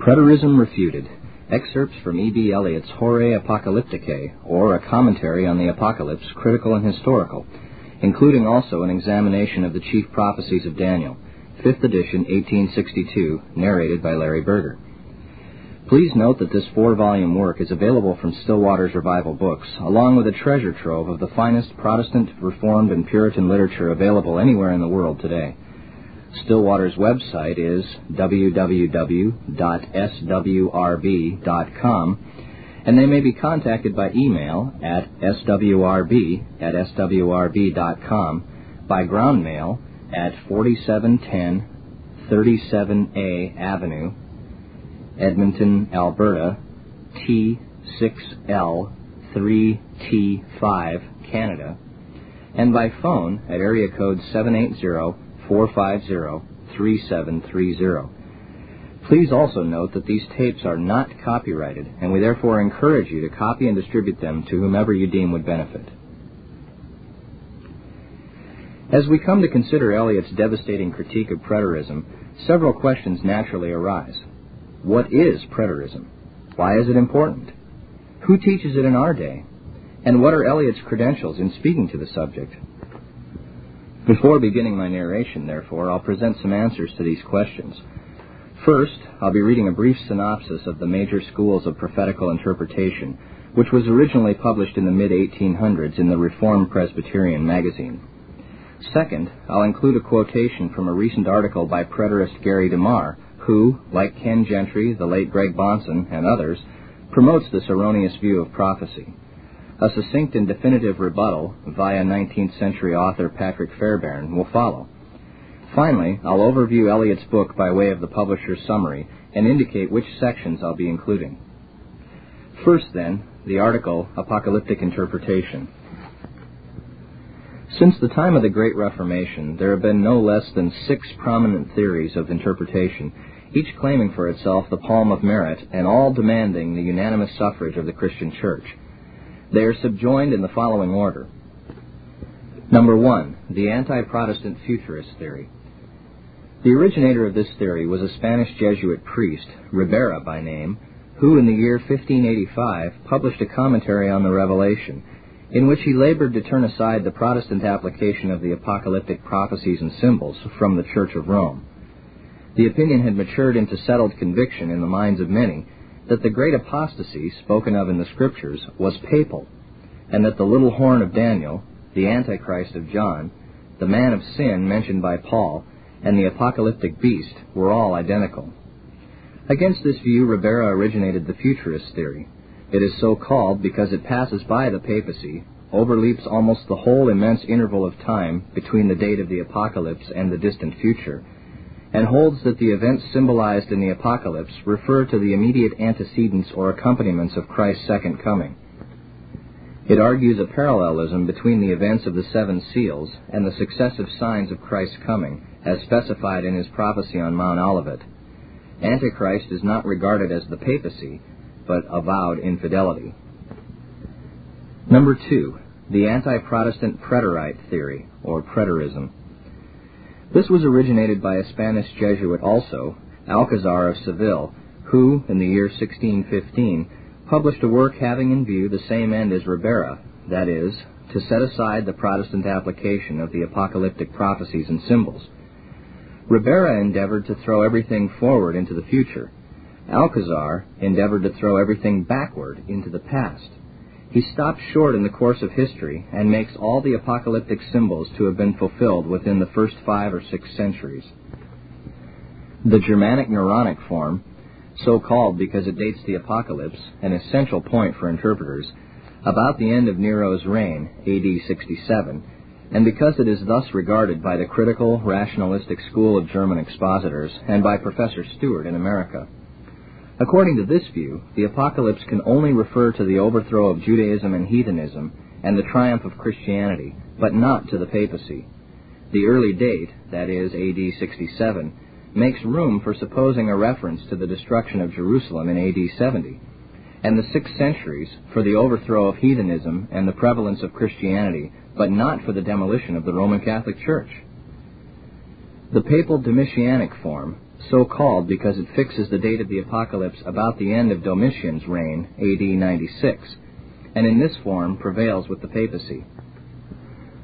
Preterism Refuted. Excerpts from E.B. Elliott's Horae Apocalypticae, or a commentary on the Apocalypse, critical and historical, including also an examination of the chief prophecies of Daniel. 5th edition, 1862, narrated by Larry Berger. Please note that this four volume work is available from Still Waters Revival Books, along with a treasure trove of the finest Protestant, Reformed, and Puritan literature available anywhere in the world today. Stillwater's website is www.swrb.com, and they may be contacted by email at swrb at swrb.com, by ground mail at 4710 37A Avenue, Edmonton, Alberta, T6L3T5, Canada, and by phone at area code 780-450-3730. Please also note that these tapes are not copyrighted, and we therefore encourage you to copy and distribute them to whomever you deem would benefit. As we come to consider Elliott's devastating critique of preterism, several questions naturally arise. What is preterism? Why is it important? Who teaches it in our day? And what are Elliott's credentials in speaking to the subject? Before beginning my narration, therefore, I'll present some answers to these questions. First, I'll be reading a brief synopsis of the major schools of prophetical interpretation, which was originally published in the mid 1800s in the Reformed Presbyterian magazine. Second, I'll include a quotation from a recent article by preterist Gary DeMar, who, like Ken Gentry, the late Greg Bahnsen, and others, promotes this erroneous view of prophecy. A succinct and definitive rebuttal via 19th century author Patrick Fairbairn will follow. Finally, I'll overview Elliott's book by way of the publisher's summary and indicate which sections I'll be including. First, then, the article Apocalyptic Interpretation. Since the time of the Great Reformation, there have been no less than six prominent theories of interpretation, each claiming for itself the palm of merit and all demanding the unanimous suffrage of the Christian Church. They are subjoined in the following order. Number one, the anti-Protestant futurist theory. The originator of this theory was a Spanish Jesuit priest, Ribera by name, who in the year 1585 published a commentary on the Revelation in which he labored to turn aside the Protestant application of the apocalyptic prophecies and symbols from the Church of Rome. The opinion had matured into settled conviction in the minds of many that the great apostasy spoken of in the Scriptures was papal, and that the little horn of Daniel, the Antichrist of John, the man of sin mentioned by Paul, and the apocalyptic beast were all identical. Against this view, Ribera originated the futurist theory, it is so called because it passes by the papacy, overleaps almost the whole immense interval of time between the date of the apocalypse and the distant future, and holds that the events symbolized in the apocalypse refer to the immediate antecedents or accompaniments of Christ's second coming. It argues a parallelism between the events of the seven seals and the successive signs of Christ's coming, as specified in his prophecy on Mount Olivet. Antichrist is not regarded as the papacy, but avowed infidelity. Number two, the anti-Protestant preterite theory, or preterism. This was originated by a Spanish Jesuit also, Alcazar of Seville, who, in the year 1615, published a work having in view the same end as Ribera, that is, to set aside the Protestant application of the apocalyptic prophecies and symbols. Ribera endeavored to throw everything forward into the future, Alcazar endeavored to throw everything backward into the past. He stops short in the course of history and makes all the apocalyptic symbols to have been fulfilled within the first five or six centuries. The Germanic Neronic form, so called because it dates the apocalypse, an essential point for interpreters, about the end of Nero's reign, AD 67, and because it is thus regarded by the critical, rationalistic school of German expositors and by Professor Stuart in America. According to this view, the apocalypse can only refer to the overthrow of Judaism and heathenism and the triumph of Christianity, but not to the papacy. The early date, that is, AD 67, makes room for supposing a reference to the destruction of Jerusalem in AD 70, and the six centuries for the overthrow of heathenism and the prevalence of Christianity, but not for the demolition of the Roman Catholic Church. The papal Domitianic form so called because it fixes the date of the apocalypse about the end of Domitian's reign, AD 96, and in this form prevails with the papacy.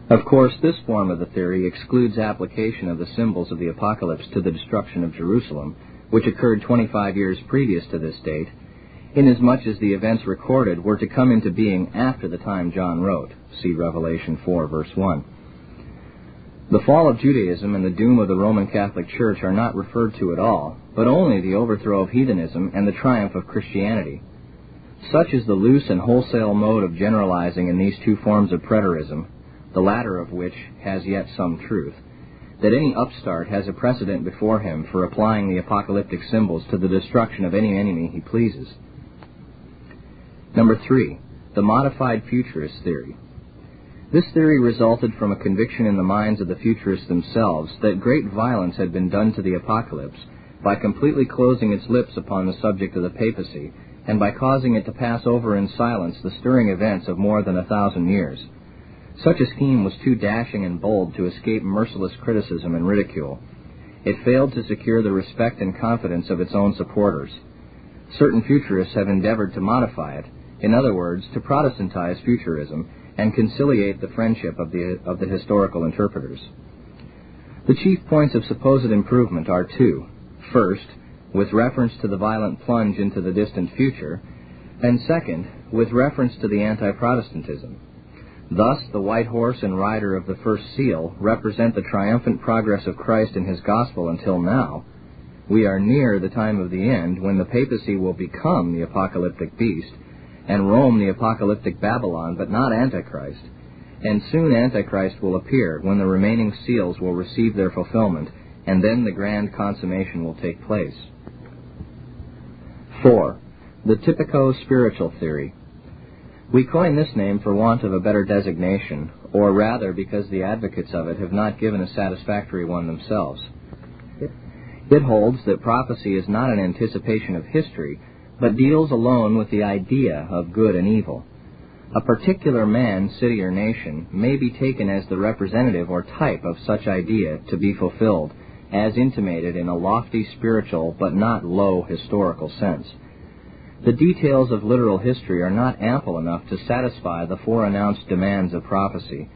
Of course, this form of the theory excludes application of the symbols of the apocalypse to the destruction of Jerusalem, which occurred 25 years previous to this date, inasmuch as the events recorded were to come into being after the time John wrote. See Revelation 4, verse 1. The fall of Judaism and the doom of the Roman Catholic Church are not referred to at all, but only the overthrow of heathenism and the triumph of Christianity. Such is the loose and wholesale mode of generalizing in these two forms of preterism, the latter of which has yet some truth, that any upstart has a precedent before him for applying the apocalyptic symbols to the destruction of any enemy he pleases. Number three, the modified futurist theory. This theory resulted from a conviction in the minds of the futurists themselves that great violence had been done to the apocalypse by completely closing its lips upon the subject of the papacy and by causing it to pass over in silence the stirring events of more than a thousand years. Such a scheme was too dashing and bold to escape merciless criticism and ridicule. It failed to secure the respect and confidence of its own supporters. Certain futurists have endeavored to modify it, in other words, to Protestantize futurism and conciliate the friendship of the, of the historical interpreters. The chief points of supposed improvement are two. First, with reference to the violent plunge into the distant future, and second, with reference to the anti-Protestantism. Thus, the white horse and rider of the first seal represent the triumphant progress of Christ in his gospel until now. We are near the time of the end when the papacy will become the apocalyptic beast, and Rome the apocalyptic Babylon, but not Antichrist. And soon Antichrist will appear when the remaining seals will receive their fulfillment, and then the grand consummation will take place. 4. The typico spiritual theory. We coin this name for want of a better designation, or rather because the advocates of it have not given a satisfactory one themselves. It holds that prophecy is not an anticipation of history, but deals alone with the idea of good and evil. A particular man, city, or nation may be taken as the representative or type of such idea to be fulfilled, as intimated in a lofty spiritual but not low historical sense. The details of literal history are not ample enough to satisfy the foreannounced demands of prophecy.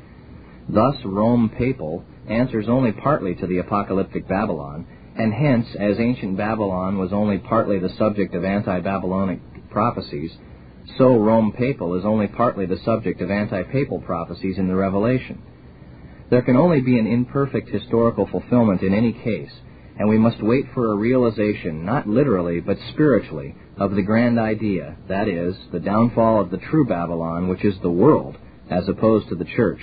Thus, Rome Papal answers only partly to the apocalyptic Babylon, and hence, as ancient Babylon was only partly the subject of anti-Babylonic prophecies, so Rome Papal is only partly the subject of anti-papal prophecies in the Revelation. There can only be an imperfect historical fulfillment in any case, and we must wait for a realization, not literally, but spiritually, of the grand idea, that is, the downfall of the true Babylon, which is the world, as opposed to the church.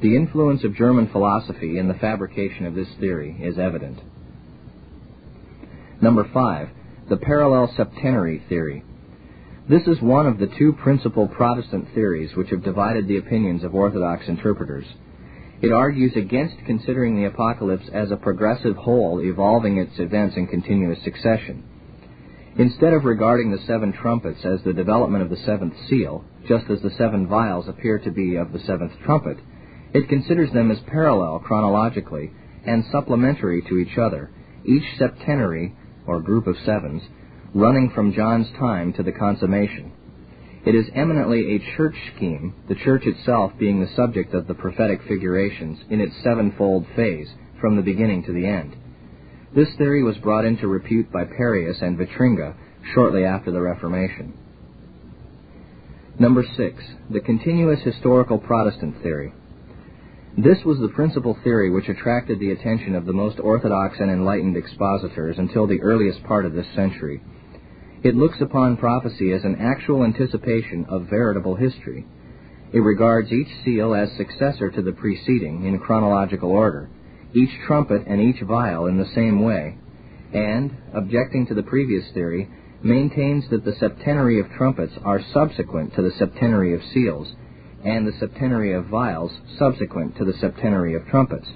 The influence of German philosophy in the fabrication of this theory is evident. Number five, the parallel septenary theory. This is one of the two principal Protestant theories which have divided the opinions of Orthodox interpreters. It argues against considering the apocalypse as a progressive whole evolving its events in continuous succession. Instead of regarding the seven trumpets as the development of the seventh seal, just as the seven vials appear to be of the seventh trumpet, it considers them as parallel chronologically and supplementary to each other, each septenary, or group of sevens, running from John's time to the consummation. It is eminently a church scheme, the church itself being the subject of the prophetic figurations in its sevenfold phase, from the beginning to the end. This theory was brought into repute by Pareus and Vitringa shortly after the Reformation. Number six, the continuous historical Protestant theory. This was the principal theory which attracted the attention of the most orthodox and enlightened expositors until the earliest part of this century. It looks upon prophecy as an actual anticipation of veritable history. It regards each seal as successor to the preceding in chronological order each trumpet and each vial in the same way, and, objecting to the previous theory, maintains that the septenary of trumpets are subsequent to the septenary of seals, and the septenary of vials subsequent to the septenary of trumpets.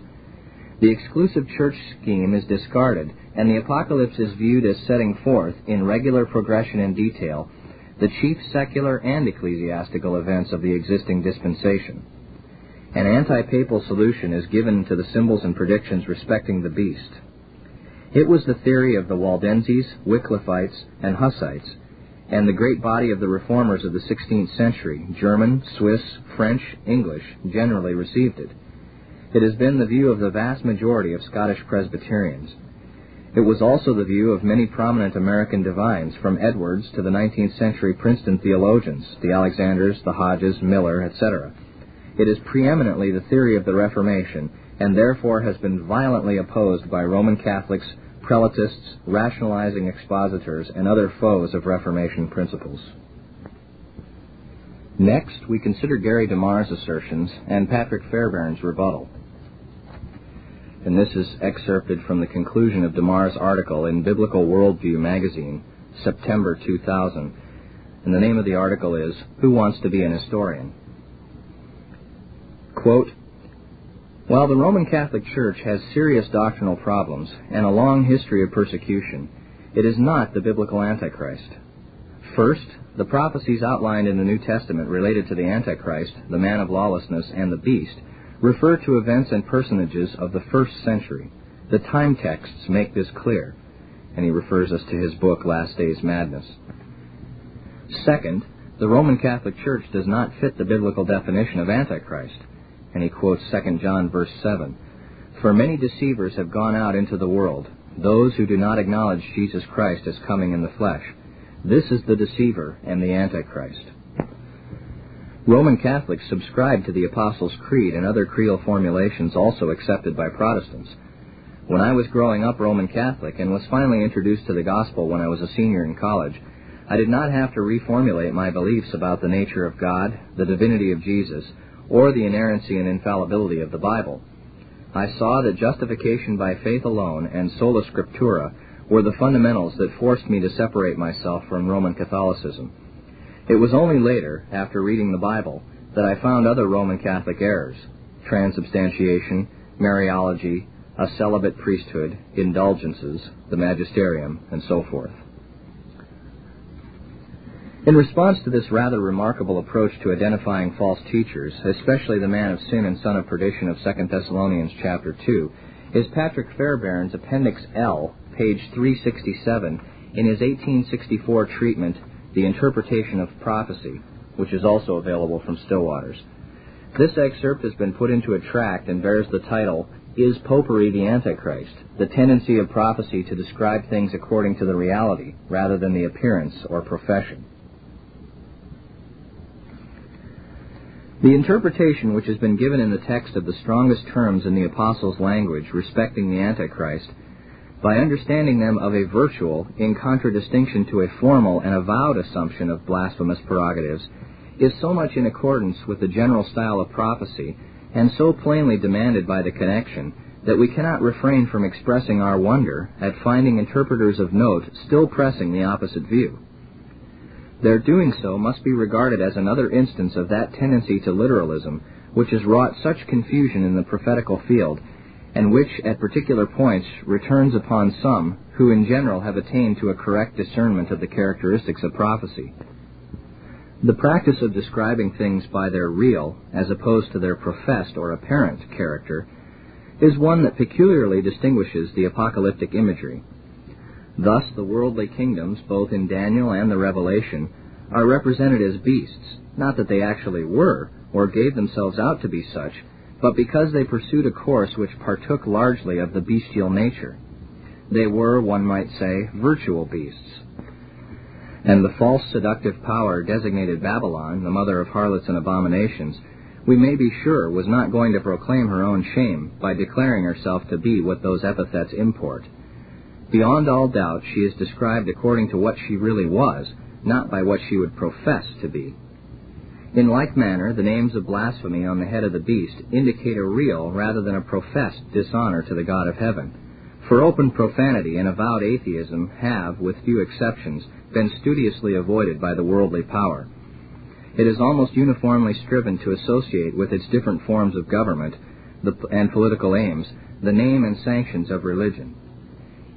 The exclusive church scheme is discarded, and the apocalypse is viewed as setting forth, in regular progression and detail, the chief secular and ecclesiastical events of the existing dispensation. An anti-papal solution is given to the symbols and predictions respecting the beast. It was the theory of the Waldenses, Wycliffites, and Hussites, and the great body of the reformers of the 16th century, German, Swiss, French, English, generally received it. It has been the view of the vast majority of Scottish Presbyterians. It was also the view of many prominent American divines, from Edwards to the 19th century Princeton theologians, the Alexanders, the Hodges, Miller, etc. It is preeminently the theory of the Reformation, and therefore has been violently opposed by Roman Catholics, Prelatists, rationalizing expositors, and other foes of Reformation principles. Next, we consider Gary DeMar's assertions and Patrick Fairbairn's rebuttal. And this is excerpted from the conclusion of DeMar's article in Biblical Worldview magazine, September 2000. And the name of the article is Who Wants to Be an Historian? Quote, while the Roman Catholic Church has serious doctrinal problems and a long history of persecution, it is not the biblical Antichrist. First, the prophecies outlined in the New Testament related to the Antichrist, the man of lawlessness, and the beast refer to events and personages of the first century. The time texts make this clear, and he refers us to his book, Last Days Madness. Second, the Roman Catholic Church does not fit the biblical definition of Antichrist and he quotes 2 John verse 7. For many deceivers have gone out into the world, those who do not acknowledge Jesus Christ as coming in the flesh. This is the deceiver and the Antichrist. Roman Catholics subscribe to the Apostles' Creed and other creedal formulations also accepted by Protestants. When I was growing up Roman Catholic and was finally introduced to the gospel when I was a senior in college, I did not have to reformulate my beliefs about the nature of God, the divinity of Jesus, or the inerrancy and infallibility of the Bible. I saw that justification by faith alone and sola scriptura were the fundamentals that forced me to separate myself from Roman Catholicism. It was only later, after reading the Bible, that I found other Roman Catholic errors transubstantiation, Mariology, a celibate priesthood, indulgences, the magisterium, and so forth. In response to this rather remarkable approach to identifying false teachers, especially the man of sin and son of perdition of 2 Thessalonians chapter 2, is Patrick Fairbairn's Appendix L, page 367, in his 1864 treatment, The Interpretation of Prophecy, which is also available from Stillwater's. This excerpt has been put into a tract and bears the title, Is Popery the Antichrist? The Tendency of Prophecy to Describe Things According to the Reality, rather than the Appearance or Profession. The interpretation which has been given in the text of the strongest terms in the Apostles' language respecting the Antichrist, by understanding them of a virtual, in contradistinction to a formal and avowed assumption of blasphemous prerogatives, is so much in accordance with the general style of prophecy, and so plainly demanded by the connection, that we cannot refrain from expressing our wonder at finding interpreters of note still pressing the opposite view. Their doing so must be regarded as another instance of that tendency to literalism which has wrought such confusion in the prophetical field, and which, at particular points, returns upon some who in general have attained to a correct discernment of the characteristics of prophecy. The practice of describing things by their real, as opposed to their professed or apparent character, is one that peculiarly distinguishes the apocalyptic imagery. Thus, the worldly kingdoms, both in Daniel and the Revelation, are represented as beasts, not that they actually were, or gave themselves out to be such, but because they pursued a course which partook largely of the bestial nature. They were, one might say, virtual beasts. And the false seductive power designated Babylon, the mother of harlots and abominations, we may be sure was not going to proclaim her own shame by declaring herself to be what those epithets import. Beyond all doubt, she is described according to what she really was, not by what she would profess to be. In like manner, the names of blasphemy on the head of the beast indicate a real rather than a professed dishonor to the God of heaven. For open profanity and avowed atheism have, with few exceptions, been studiously avoided by the worldly power. It is almost uniformly striven to associate with its different forms of government and political aims the name and sanctions of religion.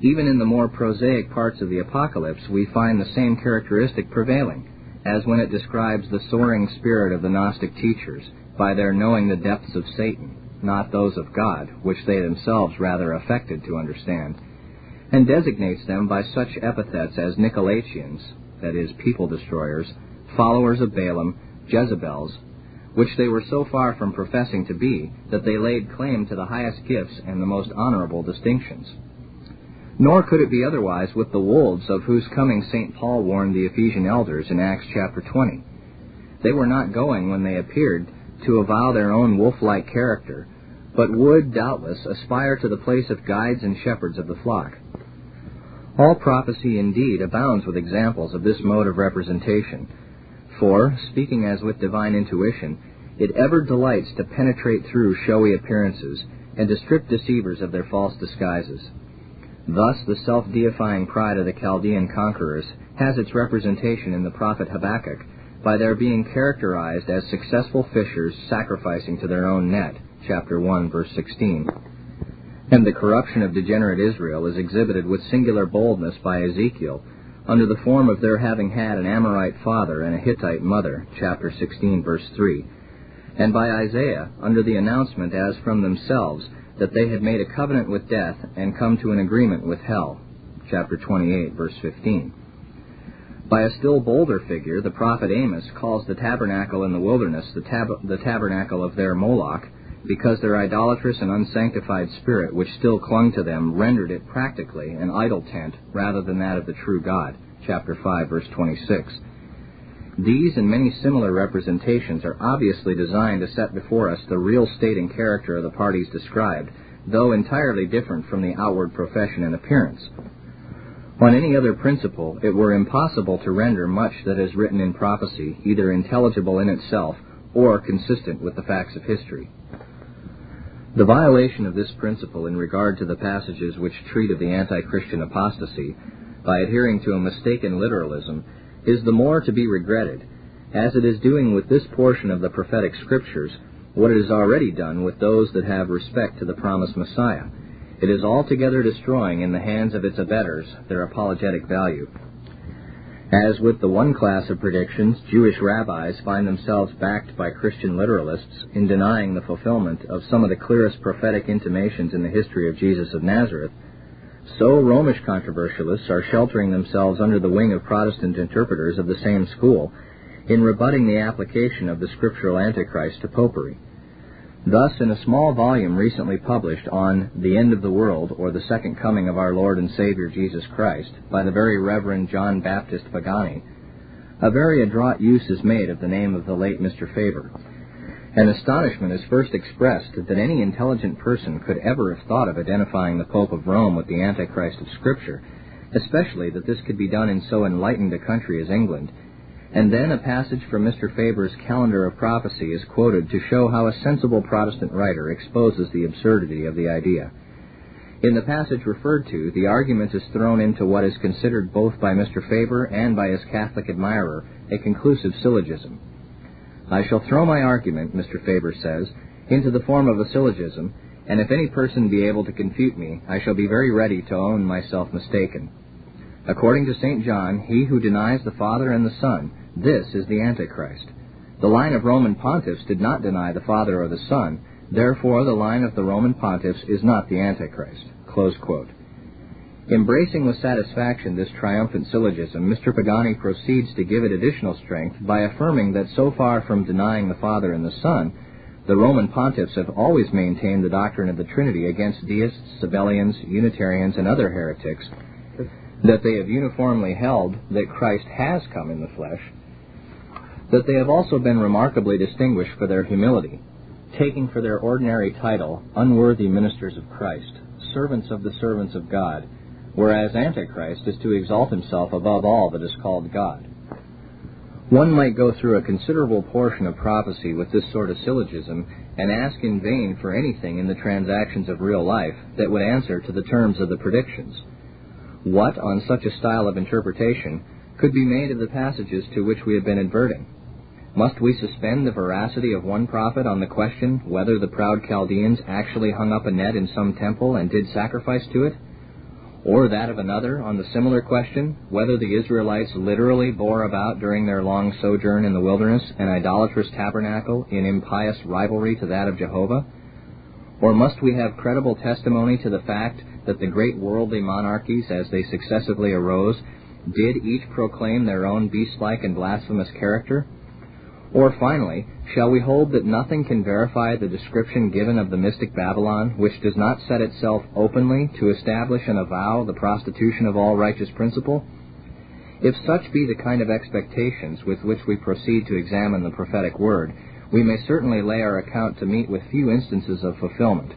Even in the more prosaic parts of the Apocalypse, we find the same characteristic prevailing, as when it describes the soaring spirit of the Gnostic teachers, by their knowing the depths of Satan, not those of God, which they themselves rather affected to understand. and designates them by such epithets as Nicolaitans, that is, people destroyers, followers of Balaam, Jezebels, which they were so far from professing to be that they laid claim to the highest gifts and the most honorable distinctions. Nor could it be otherwise with the wolves of whose coming St. Paul warned the Ephesian elders in Acts chapter 20. They were not going, when they appeared, to avow their own wolf-like character, but would, doubtless, aspire to the place of guides and shepherds of the flock. All prophecy indeed abounds with examples of this mode of representation, for, speaking as with divine intuition, it ever delights to penetrate through showy appearances and to strip deceivers of their false disguises. Thus, the self-deifying pride of the Chaldean conquerors has its representation in the prophet Habakkuk by their being characterized as successful fishers sacrificing to their own net, chapter 1, verse 16 and the corruption of degenerate Israel is exhibited with singular boldness by Ezekiel, under the form of their having had an Amorite father and a Hittite mother, chapter 16, verse 3, and by Isaiah under the announcement as from themselves that they had made a covenant with death and come to an agreement with hell, chapter 28, verse 15. By a still bolder figure, the prophet Amos calls the tabernacle in the wilderness the, tab- the tabernacle of their Moloch, because their idolatrous and unsanctified spirit, which still clung to them, rendered it practically an idol tent rather than that of the true God. Chapter 5, verse 26. These and many similar representations are obviously designed to set before us the real state and character of the parties described, though entirely different from the outward profession and appearance. On any other principle, it were impossible to render much that is written in prophecy either intelligible in itself or consistent with the facts of history. The violation of this principle in regard to the passages which treat of the anti-Christian apostasy, by adhering to a mistaken literalism, is the more to be regretted, as it is doing with this portion of the prophetic scriptures what it has already done with those that have respect to the promised Messiah. It is altogether destroying in the hands of its abettors their apologetic value. As with the one class of predictions, Jewish rabbis find themselves backed by Christian literalists in denying the fulfillment of some of the clearest prophetic intimations in the history of Jesus of Nazareth, so Romish controversialists are sheltering themselves under the wing of Protestant interpreters of the same school in rebutting the application of the scriptural Antichrist to popery. Thus, in a small volume recently published on The End of the World, or the Second Coming of Our Lord and Savior Jesus Christ, by the very Reverend John Baptist Pagani, a very adroit use is made of the name of the late Mr. Faber. And astonishment is first expressed that any intelligent person could ever have thought of identifying the Pope of Rome with the Antichrist of Scripture, especially that this could be done in so enlightened a country as England, and then a passage from Mr. Faber's Calendar of Prophecy is quoted to show how a sensible Protestant writer exposes the absurdity of the idea. In the passage referred to, the argument is thrown into what is considered both by Mr. Faber and by his Catholic admirer a conclusive syllogism. I shall throw my argument, Mr. Faber says, into the form of a syllogism, and if any person be able to confute me, I shall be very ready to own myself mistaken. According to St. John, he who denies the Father and the Son this is the Antichrist. The line of Roman pontiffs did not deny the Father or the Son, therefore the line of the Roman pontiffs is not the Antichrist. Embracing with satisfaction this triumphant syllogism, Mr. Pagani proceeds to give it additional strength by affirming that so far from denying the Father and the Son, the Roman pontiffs have always maintained the doctrine of the Trinity against deists, Sabellians, Unitarians, and other heretics, that they have uniformly held that Christ has come in the flesh, that they have also been remarkably distinguished for their humility, taking for their ordinary title unworthy ministers of Christ, servants of the servants of God, whereas Antichrist is to exalt himself above all that is called God. One might go through a considerable portion of prophecy with this sort of syllogism and ask in vain for anything in the transactions of real life that would answer to the terms of the predictions. What, on such a style of interpretation, could be made of the passages to which we have been adverting? Must we suspend the veracity of one prophet on the question whether the proud Chaldeans actually hung up a net in some temple and did sacrifice to it? Or that of another on the similar question whether the Israelites literally bore about during their long sojourn in the wilderness an idolatrous tabernacle in impious rivalry to that of Jehovah? Or must we have credible testimony to the fact that the great worldly monarchies, as they successively arose, did each proclaim their own beast-like and blasphemous character? Or finally, shall we hold that nothing can verify the description given of the mystic Babylon, which does not set itself openly to establish and avow the prostitution of all righteous principle? If such be the kind of expectations with which we proceed to examine the prophetic word, we may certainly lay our account to meet with few instances of fulfillment.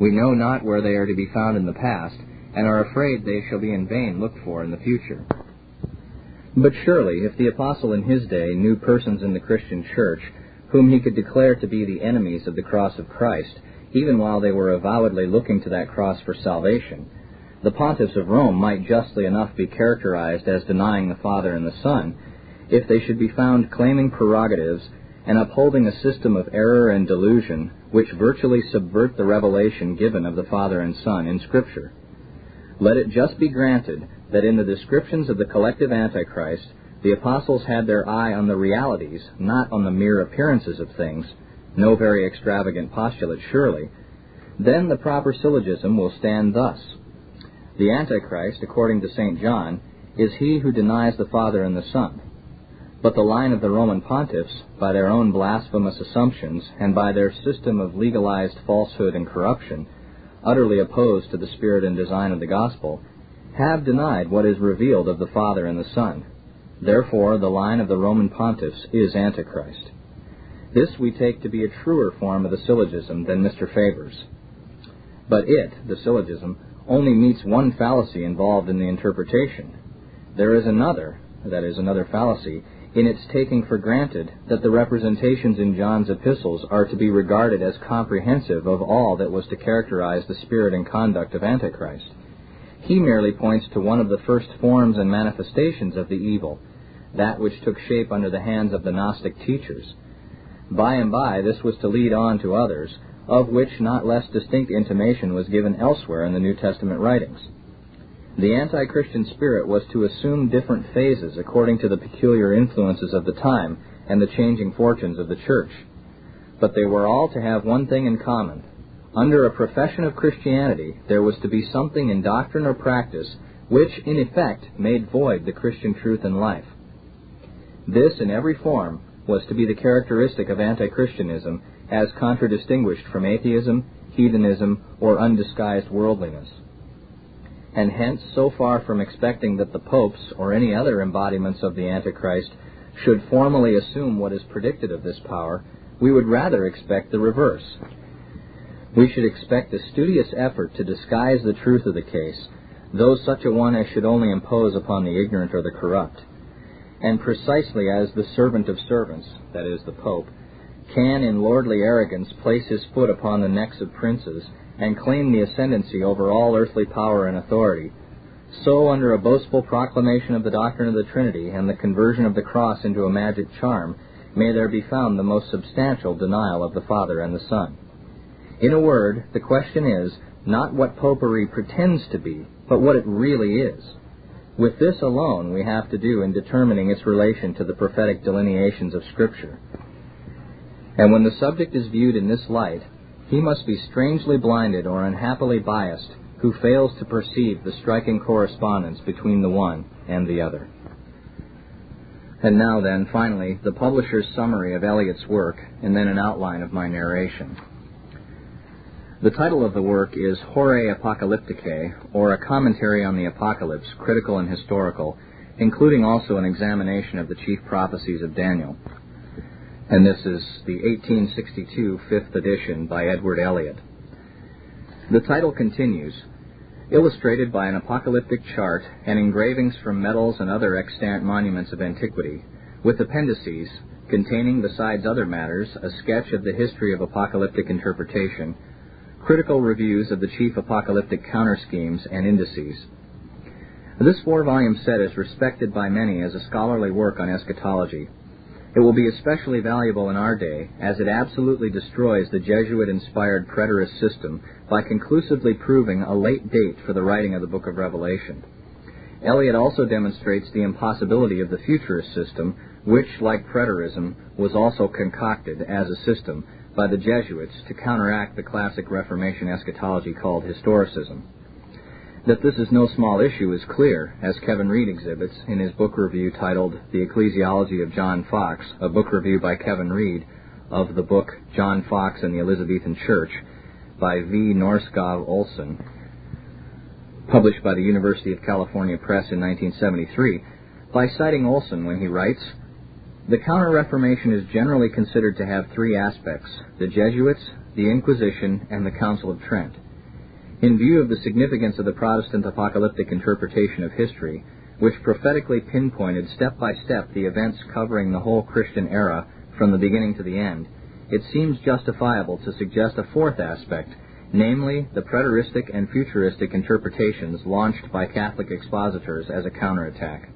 We know not where they are to be found in the past, and are afraid they shall be in vain looked for in the future. But surely, if the apostle in his day knew persons in the Christian church whom he could declare to be the enemies of the cross of Christ, even while they were avowedly looking to that cross for salvation, the pontiffs of Rome might justly enough be characterized as denying the Father and the Son, if they should be found claiming prerogatives and upholding a system of error and delusion which virtually subvert the revelation given of the Father and Son in Scripture. Let it just be granted that in the descriptions of the collective Antichrist, the apostles had their eye on the realities, not on the mere appearances of things, no very extravagant postulate surely, then the proper syllogism will stand thus. The Antichrist, according to St. John, is he who denies the Father and the Son. But the line of the Roman pontiffs, by their own blasphemous assumptions and by their system of legalized falsehood and corruption, utterly opposed to the spirit and design of the gospel, have denied what is revealed of the Father and the Son. Therefore, the line of the Roman pontiffs is Antichrist. This we take to be a truer form of the syllogism than Mr. Faber's. But it, the syllogism, only meets one fallacy involved in the interpretation. There is another, that is, another fallacy, in its taking for granted that the representations in John's epistles are to be regarded as comprehensive of all that was to characterize the spirit and conduct of Antichrist. He merely points to one of the first forms and manifestations of the evil, that which took shape under the hands of the Gnostic teachers. By and by, this was to lead on to others, of which not less distinct intimation was given elsewhere in the New Testament writings. The anti Christian spirit was to assume different phases according to the peculiar influences of the time and the changing fortunes of the church. But they were all to have one thing in common under a profession of Christianity, there was to be something in doctrine or practice which, in effect, made void the Christian truth and life. This, in every form, was to be the characteristic of anti-Christianism as contradistinguished from atheism, heathenism, or undisguised worldliness. And hence, so far from expecting that the popes or any other embodiments of the Antichrist should formally assume what is predicted of this power, we would rather expect the reverse, we should expect a studious effort to disguise the truth of the case, though such a one as should only impose upon the ignorant or the corrupt. And precisely as the servant of servants, that is, the Pope, can in lordly arrogance place his foot upon the necks of princes and claim the ascendancy over all earthly power and authority, so under a boastful proclamation of the doctrine of the Trinity and the conversion of the cross into a magic charm, may there be found the most substantial denial of the Father and the Son. In a word, the question is not what popery pretends to be, but what it really is. With this alone we have to do in determining its relation to the prophetic delineations of Scripture. And when the subject is viewed in this light, he must be strangely blinded or unhappily biased who fails to perceive the striking correspondence between the one and the other. And now then, finally, the publisher's summary of Elliott's work, and then an outline of my narration. The title of the work is Horae Apocalypticae, or a commentary on the Apocalypse, critical and historical, including also an examination of the chief prophecies of Daniel. And this is the 1862 fifth edition by Edward Elliott. The title continues, illustrated by an apocalyptic chart and engravings from medals and other extant monuments of antiquity, with appendices containing, besides other matters, a sketch of the history of apocalyptic interpretation, critical reviews of the chief apocalyptic counter schemes and indices. This four volume set is respected by many as a scholarly work on eschatology. It will be especially valuable in our day as it absolutely destroys the Jesuit inspired preterist system by conclusively proving a late date for the writing of the book of Revelation. Elliott also demonstrates the impossibility of the futurist system, which, like preterism, was also concocted as a system by the Jesuits to counteract the classic Reformation eschatology called historicism. That this is no small issue is clear, as Kevin Reed exhibits in his book review titled The Ecclesiology of John Foxe, a book review by Kevin Reed of the book John Foxe and the Elizabethan Church by V. Norskov Olsen, published by the University of California Press in 1973, by citing Olsen when he writes, The Counter Reformation is generally considered to have three aspects the Jesuits, the Inquisition, and the Council of Trent. In view of the significance of the Protestant apocalyptic interpretation of history, which prophetically pinpointed step by step the events covering the whole Christian era from the beginning to the end, it seems justifiable to suggest a fourth aspect, namely the preteristic and futuristic interpretations launched by Catholic expositors as a counterattack.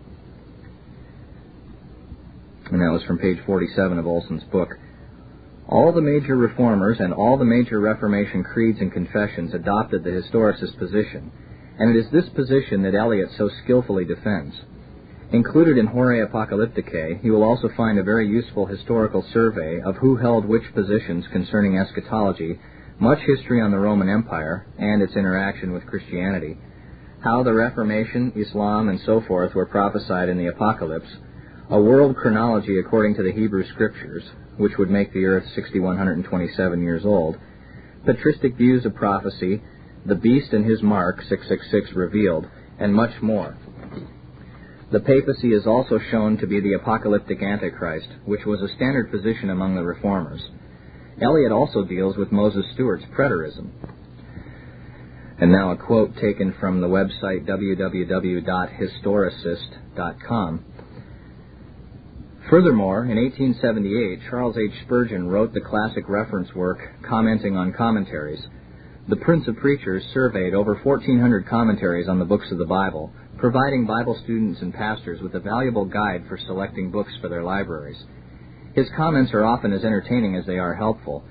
And that was from page 47 of Olsen's book. All the major reformers and all the major Reformation creeds and confessions adopted the historicist position, and it is this position that Elliott so skillfully defends. Included in Horae Apocalypticae, you will also find a very useful historical survey of who held which positions concerning eschatology, much history on the Roman Empire and its interaction with Christianity, how the Reformation, Islam, and so forth were prophesied in the Apocalypse, a world chronology according to the Hebrew Scriptures, which would make the earth 6,127 years old, patristic views of prophecy, the beast and his mark, 666 revealed, and much more. The papacy is also shown to be the apocalyptic Antichrist, which was a standard position among the reformers. Elliott also deals with Moses Stuart's preterism. And now a quote taken from the website www.historicist.com. Furthermore, in 1878, Charles H. Spurgeon wrote the classic reference work commenting on commentaries. The Prince of Preachers surveyed over 1,400 commentaries on the books of the Bible, providing Bible students and pastors with a valuable guide for selecting books for their libraries. His comments are often as entertaining as they are helpful.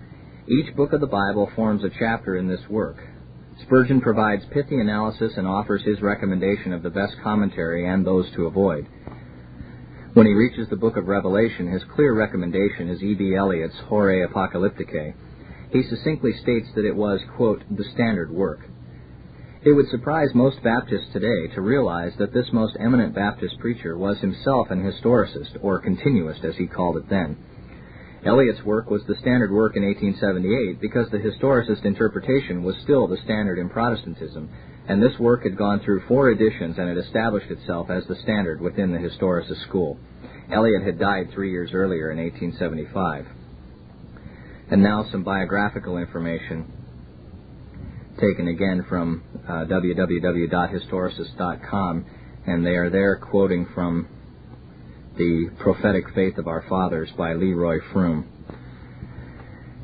Each book of the Bible forms a chapter in this work. Spurgeon provides pithy analysis and offers his recommendation of the best commentary and those to avoid. When he reaches the book of Revelation, his clear recommendation is E.B. Elliott's Horae Apocalypticae. He succinctly states that it was, quote, the standard work. It would surprise most Baptists today to realize that this most eminent Baptist preacher was himself an historicist, or continuist as he called it then. Elliott's work was the standard work in 1878 because the historicist interpretation was still the standard in Protestantism, and this work had gone through four editions and had established itself as the standard within the historicist school. Elliott had died three years earlier in 1875. And now some biographical information taken again from uh, www.historicist.com, and they are there quoting from the Prophetic Faith of Our Fathers by Leroy Froom.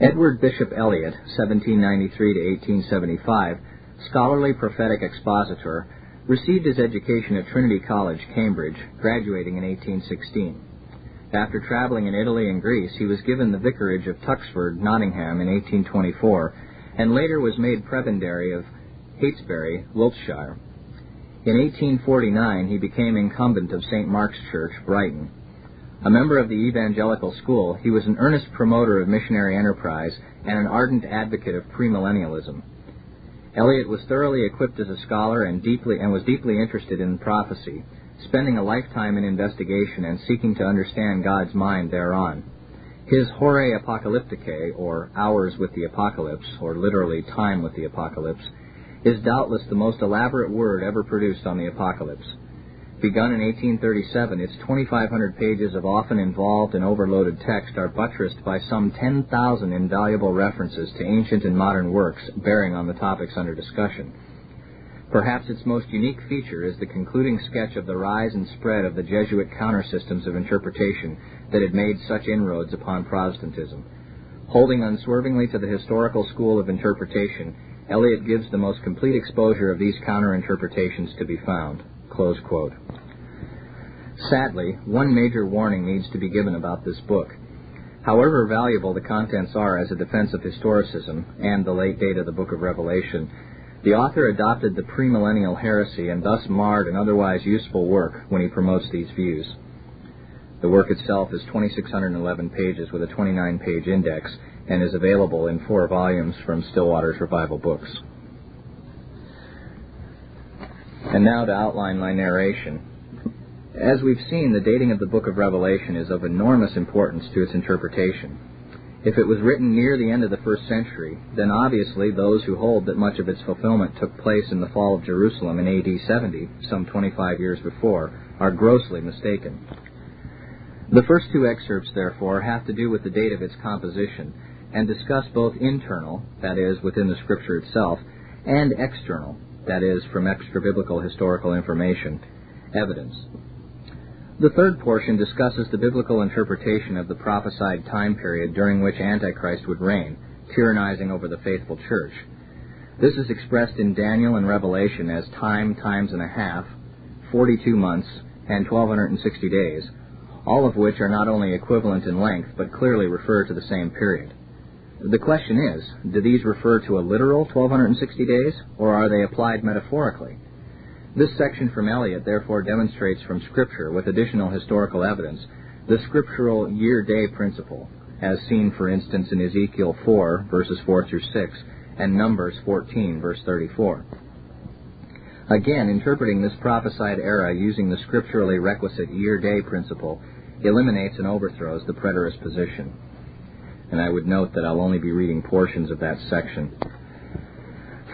Edward Bishop Elliott, 1793 to 1875, scholarly prophetic expositor, received his education at Trinity College, Cambridge, graduating in 1816. After traveling in Italy and Greece, he was given the vicarage of Tuxford, Nottingham, in 1824, and later was made prebendary of Heytesbury, Wiltshire. In 1849, he became incumbent of St. Mark's Church, Brighton. A member of the evangelical school, he was an earnest promoter of missionary enterprise and an ardent advocate of premillennialism. Elliott was thoroughly equipped as a scholar and deeply and was deeply interested in prophecy, spending a lifetime in investigation and seeking to understand God's mind thereon. His Horae Apocalypticae, or Hours with the Apocalypse, or literally Time with the Apocalypse, is doubtless the most elaborate word ever produced on the Apocalypse. Begun in 1837, its 2,500 pages of often involved and overloaded text are buttressed by some 10,000 invaluable references to ancient and modern works bearing on the topics under discussion. Perhaps its most unique feature is the concluding sketch of the rise and spread of the Jesuit counter systems of interpretation that had made such inroads upon Protestantism. Holding unswervingly to the historical school of interpretation, Elliott gives the most complete exposure of these counter interpretations to be found. Sadly, one major warning needs to be given about this book. However valuable the contents are as a defense of historicism and the late date of the book of Revelation, the author adopted the premillennial heresy and thus marred an otherwise useful work when he promotes these views. The work itself is 2,611 pages with a 29 page index and is available in four volumes from Still Waters Revival Books. And now to outline my narration. As we've seen, the dating of the book of Revelation is of enormous importance to its interpretation. If it was written near the end of the first century, then obviously those who hold that much of its fulfillment took place in the fall of Jerusalem in AD 70, some 25 years before, are grossly mistaken. The first two excerpts, therefore, have to do with the date of its composition and discuss both internal, that is, within the Scripture itself, and external, that is, from extra biblical historical information, evidence. The third portion discusses the biblical interpretation of the prophesied time period during which Antichrist would reign, tyrannizing over the faithful church. This is expressed in Daniel and Revelation as time times and a half, 42 months, and 1260 days, all of which are not only equivalent in length but clearly refer to the same period. The question is, do these refer to a literal 1260 days, or are they applied metaphorically? This section from Elliott therefore demonstrates from Scripture, with additional historical evidence, the scriptural year-day principle, as seen, for instance, in Ezekiel 4, verses 4 through 6, and Numbers 14, verse 34. Again, interpreting this prophesied era using the scripturally requisite year-day principle eliminates and overthrows the preterist position. And I would note that I'll only be reading portions of that section.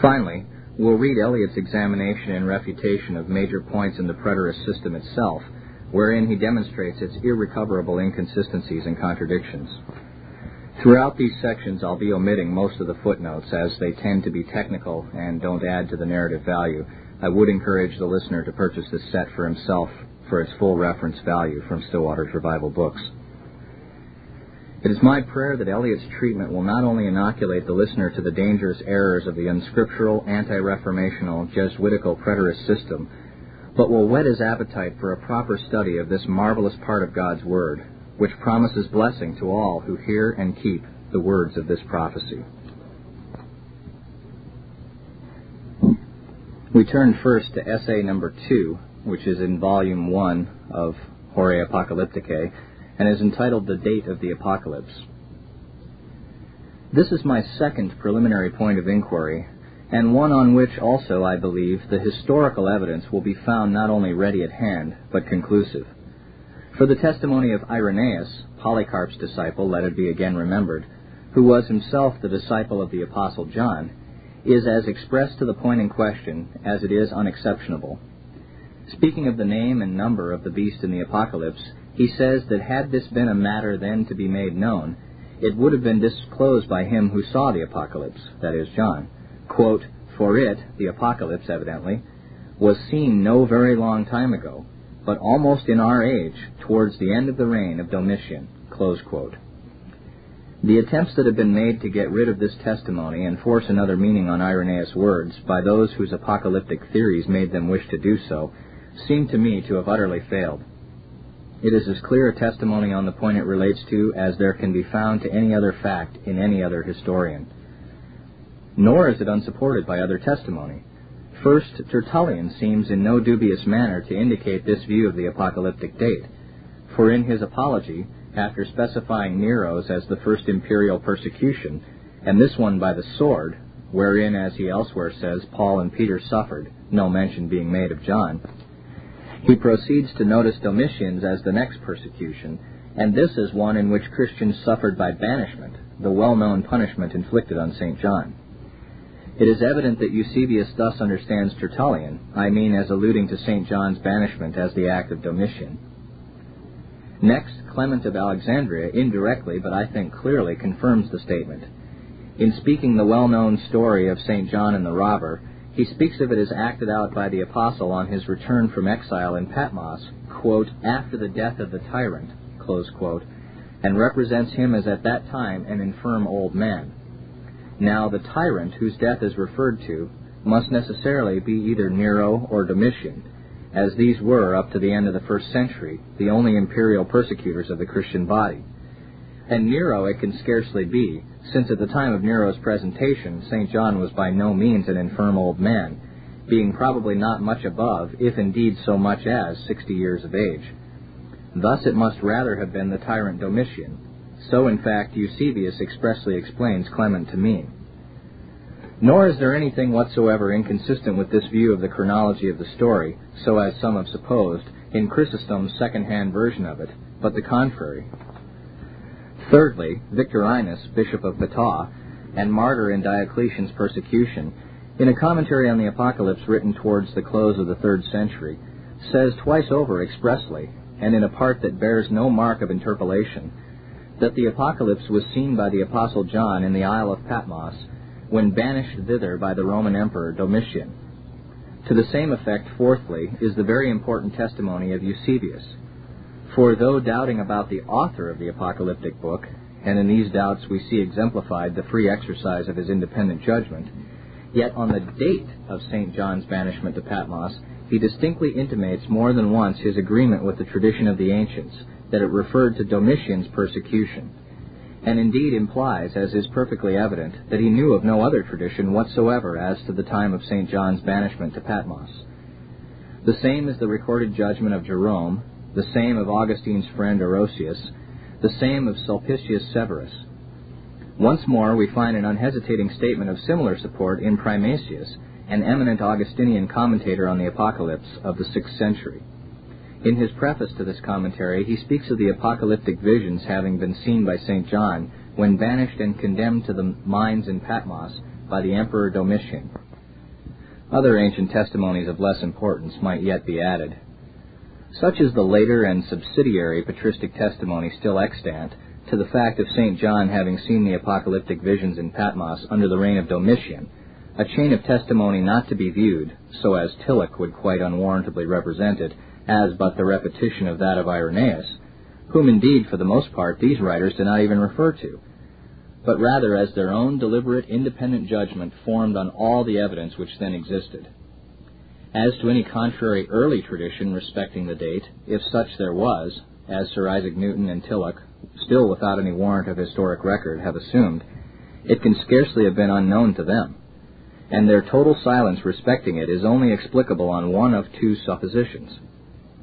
Finally, We'll read Elliott's examination and refutation of major points in the preterist system itself, wherein he demonstrates its irrecoverable inconsistencies and contradictions. Throughout these sections, I'll be omitting most of the footnotes as they tend to be technical and don't add to the narrative value. I would encourage the listener to purchase this set for himself for its full reference value from Still Waters Revival Books. It is my prayer that Elliott's treatment will not only inoculate the listener to the dangerous errors of the unscriptural, anti-reformational, Jesuitical preterist system, but will whet his appetite for a proper study of this marvelous part of God's Word, which promises blessing to all who hear and keep the words of this prophecy. We turn first to essay number two, which is in volume one of Horae Apocalypticae, and is entitled The Date of the Apocalypse. This is my second preliminary point of inquiry, and one on which also, I believe, the historical evidence will be found not only ready at hand, but conclusive. For the testimony of Irenaeus, Polycarp's disciple, let it be again remembered, who was himself the disciple of the Apostle John, is as expressed to the point in question as it is unexceptionable. Speaking of the name and number of the beast in the Apocalypse, he says that had this been a matter then to be made known, it would have been disclosed by him who saw the apocalypse, that is, John. Quote, For it, the apocalypse evidently, was seen no very long time ago, but almost in our age, towards the end of the reign of Domitian. The attempts that have been made to get rid of this testimony and force another meaning on Irenaeus' words by those whose apocalyptic theories made them wish to do so seem to me to have utterly failed. It is as clear a testimony on the point it relates to as there can be found to any other fact in any other historian. Nor is it unsupported by other testimony. First, Tertullian seems in no dubious manner to indicate this view of the apocalyptic date, for in his Apology, after specifying Nero's as the first imperial persecution, and this one by the sword, wherein, as he elsewhere says, Paul and Peter suffered, no mention being made of John, he proceeds to notice Domitian's as the next persecution, and this is one in which Christians suffered by banishment, the well-known punishment inflicted on St. John. It is evident that Eusebius thus understands Tertullian, I mean as alluding to St. John's banishment as the act of Domitian. Next, Clement of Alexandria indirectly, but I think clearly, confirms the statement. In speaking the well-known story of St. John and the robber, he speaks of it as acted out by the apostle on his return from exile in Patmos, quote, after the death of the tyrant, quote, and represents him as at that time an infirm old man. Now, the tyrant whose death is referred to must necessarily be either Nero or Domitian, as these were, up to the end of the first century, the only imperial persecutors of the Christian body. And Nero it can scarcely be, since at the time of Nero's presentation, St. John was by no means an infirm old man, being probably not much above, if indeed so much as, sixty years of age. Thus it must rather have been the tyrant Domitian. So, in fact, Eusebius expressly explains Clement to mean. Nor is there anything whatsoever inconsistent with this view of the chronology of the story, so as some have supposed, in Chrysostom's second-hand version of it, but the contrary. Thirdly, Victorinus, bishop of Pettau, and martyr in Diocletian's persecution, in a commentary on the Apocalypse written towards the close of the third century, says twice over expressly, and in a part that bears no mark of interpolation, that the Apocalypse was seen by the Apostle John in the Isle of Patmos when banished thither by the Roman Emperor Domitian. To the same effect, fourthly, is the very important testimony of Eusebius. For though doubting about the author of the apocalyptic book, and in these doubts we see exemplified the free exercise of his independent judgment, yet on the date of St. John's banishment to Patmos, he distinctly intimates more than once his agreement with the tradition of the ancients, that it referred to Domitian's persecution, and indeed implies, as is perfectly evident, that he knew of no other tradition whatsoever as to the time of St. John's banishment to Patmos. The same is the recorded judgment of Jerome, the same of Augustine's friend Orosius, the same of Sulpicius Severus. Once more, we find an unhesitating statement of similar support in Primasius, an eminent Augustinian commentator on the Apocalypse of the sixth century. In his preface to this commentary, he speaks of the apocalyptic visions having been seen by St. John when banished and condemned to the mines in Patmos by the Emperor Domitian. Other ancient testimonies of less importance might yet be added. Such is the later and subsidiary patristic testimony still extant to the fact of St. John having seen the apocalyptic visions in Patmos under the reign of Domitian, a chain of testimony not to be viewed, so as Tilloch would quite unwarrantably represent it, as but the repetition of that of Irenaeus, whom indeed for the most part these writers do not even refer to, but rather as their own deliberate independent judgment formed on all the evidence which then existed. As to any contrary early tradition respecting the date, if such there was, as Sir Isaac Newton and Tilloch, still without any warrant of historic record, have assumed, it can scarcely have been unknown to them, and their total silence respecting it is only explicable on one of two suppositions.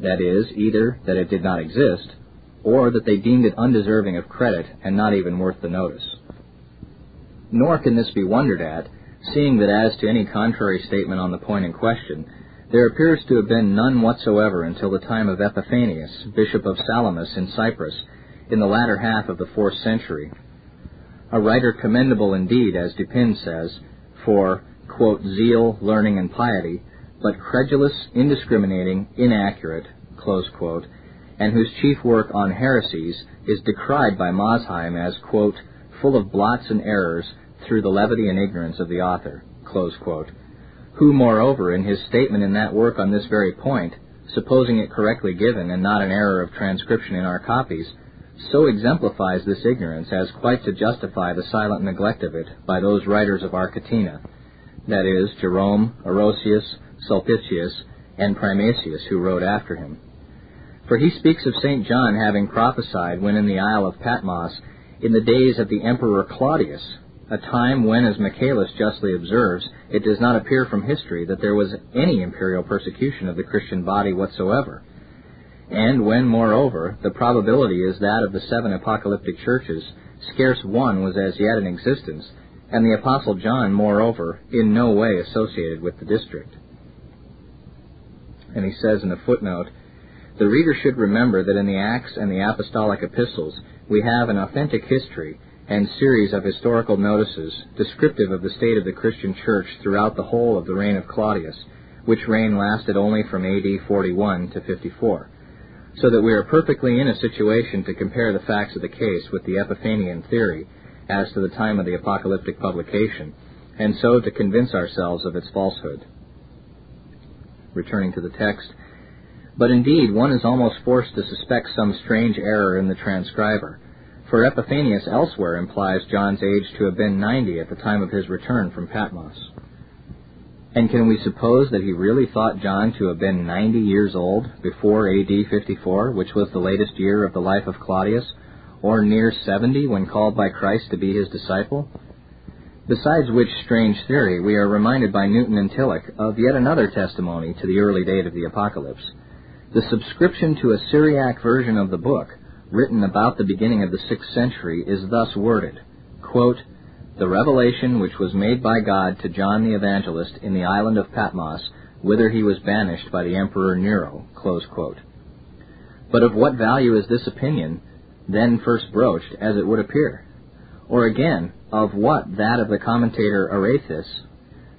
That is, either that it did not exist, or that they deemed it undeserving of credit and not even worth the notice. Nor can this be wondered at, seeing that as to any contrary statement on the point in question, there appears to have been none whatsoever until the time of Epiphanius, Bishop of Salamis in Cyprus, in the latter half of the fourth century. A writer commendable indeed, as Dupin says, for, quote, zeal, learning, and piety, but credulous, indiscriminating, inaccurate, quote, and whose chief work on heresies is decried by Mosheim as, quote, full of blots and errors through the levity and ignorance of the author, who, moreover, in his statement in that work on this very point, supposing it correctly given and not an error of transcription in our copies, so exemplifies this ignorance as quite to justify the silent neglect of it by those writers of Arcatina, that is, Jerome, Orosius, Sulpicius, and Primasius, who wrote after him. For he speaks of St. John having prophesied when in the Isle of Patmos in the days of the Emperor Claudius, a time when, as Michaelis justly observes, it does not appear from history that there was any imperial persecution of the Christian body whatsoever, and when, moreover, the probability is that of the seven apocalyptic churches, scarce one was as yet in existence, and the Apostle John, moreover, in no way associated with the district. And he says in a footnote, the reader should remember that in the Acts and the Apostolic Epistles we have an authentic history and series of historical notices descriptive of the state of the Christian church throughout the whole of the reign of Claudius, which reign lasted only from AD 41 to 54, so that we are perfectly in a situation to compare the facts of the case with the Epiphanian theory as to the time of the apocalyptic publication, and so to convince ourselves of its falsehood. Returning to the text, but indeed one is almost forced to suspect some strange error in the transcriber for Epiphanius elsewhere implies John's age to have been 90 at the time of his return from Patmos. And can we suppose that he really thought John to have been 90 years old before AD 54, which was the latest year of the life of Claudius, or near 70 when called by Christ to be his disciple? Besides which strange theory, we are reminded by Newton and Tilloch of yet another testimony to the early date of the Apocalypse. The subscription to a Syriac version of the book, written about the beginning of the 6th century, is thus worded, quote, The revelation which was made by God to John the Evangelist in the island of Patmos, whither he was banished by the Emperor Nero. But of what value is this opinion, then first broached, as it would appear? Or again, of what that of the commentator Arethas,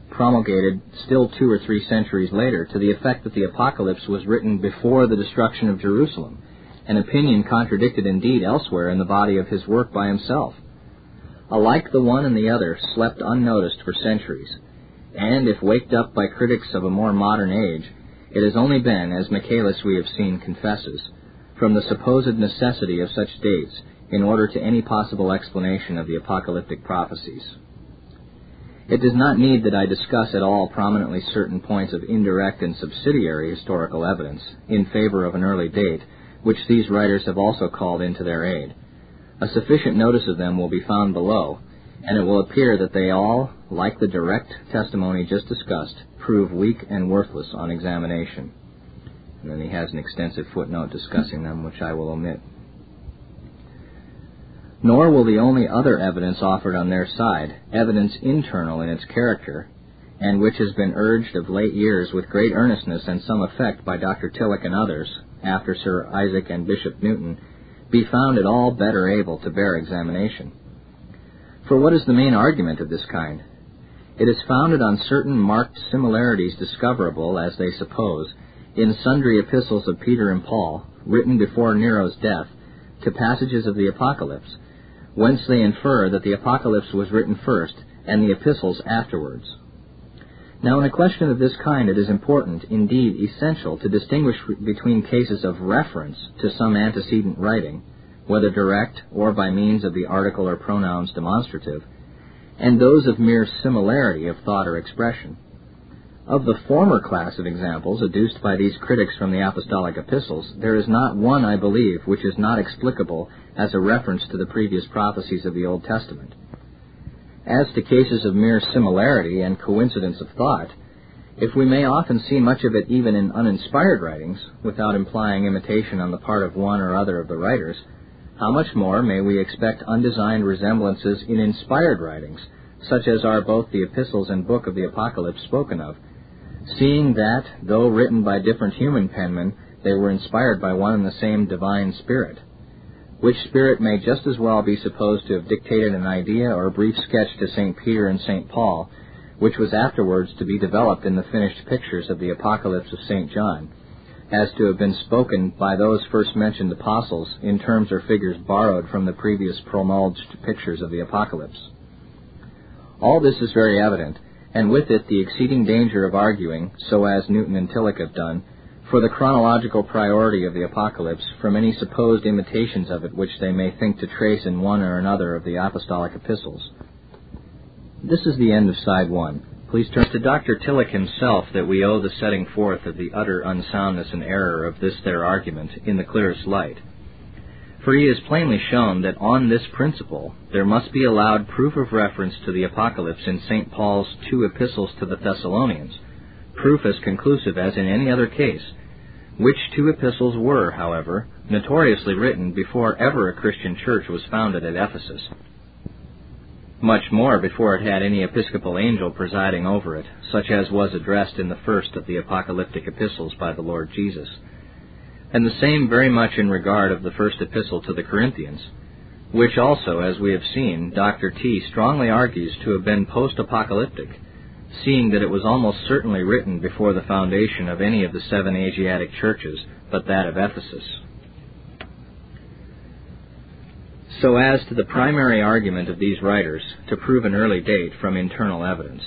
promulgated still two or three centuries later to the effect that the Apocalypse was written before the destruction of Jerusalem, an opinion contradicted indeed elsewhere in the body of his work by himself. Alike the one and the other slept unnoticed for centuries, and if waked up by critics of a more modern age, it has only been, as Michaelis we have seen confesses, from the supposed necessity of such dates in order to any possible explanation of the apocalyptic prophecies. It does not need that I discuss at all prominently certain points of indirect and subsidiary historical evidence in favor of an early date, which these writers have also called into their aid. A sufficient notice of them will be found below, and it will appear that they all, like the direct testimony just discussed, prove weak and worthless on examination. And then he has an extensive footnote discussing them, which I will omit. Nor will the only other evidence offered on their side, evidence internal in its character, and which has been urged of late years with great earnestness and some effect by Dr. Tilloch and others, after Sir Isaac and Bishop Newton, be found at all better able to bear examination. For what is the main argument of this kind? It is founded on certain marked similarities discoverable, as they suppose, in sundry epistles of Peter and Paul, written before Nero's death, to passages of the Apocalypse, whence they infer that the Apocalypse was written first and the epistles afterwards. Now, in a question of this kind, it is important, indeed essential, to distinguish between cases of reference to some antecedent writing, whether direct or by means of the article or pronouns demonstrative, and those of mere similarity of thought or expression. Of the former class of examples adduced by these critics from the apostolic epistles, there is not one, I believe, which is not explicable as a reference to the previous prophecies of the Old Testament. As to cases of mere similarity and coincidence of thought, if we may often see much of it even in uninspired writings, without implying imitation on the part of one or other of the writers, how much more may we expect undesigned resemblances in inspired writings, such as are both the epistles and book of the Apocalypse spoken of, seeing that, though written by different human penmen, they were inspired by one and the same divine Spirit, which Spirit may just as well be supposed to have dictated an idea or a brief sketch to St. Peter and St. Paul, which was afterwards to be developed in the finished pictures of the Apocalypse of St. John, as to have been spoken by those first mentioned apostles in terms or figures borrowed from the previous promulged pictures of the Apocalypse. All this is very evident, and with it the exceeding danger of arguing, so as Newton and Tilloch have done, for the chronological priority of the Apocalypse from any supposed imitations of it which they may think to trace in one or another of the apostolic epistles. This is the end of side one. Please turn to Dr. Tilloch himself that we owe the setting forth of the utter unsoundness and error of this their argument in the clearest light. For he has plainly shown that on this principle there must be allowed proof of reference to the Apocalypse in St. Paul's two epistles to the Thessalonians, proof as conclusive as in any other case, which two epistles were, however, notoriously written before ever a Christian church was founded at Ephesus. Much more before it had any episcopal angel presiding over it, such as was addressed in the first of the apocalyptic epistles by the Lord Jesus and the same very much in regard of the first epistle to the Corinthians, which also, as we have seen, Dr. T. strongly argues to have been post-apocalyptic, seeing that it was almost certainly written before the foundation of any of the seven Asiatic churches but that of Ephesus. So as to the primary argument of these writers to prove an early date from internal evidence,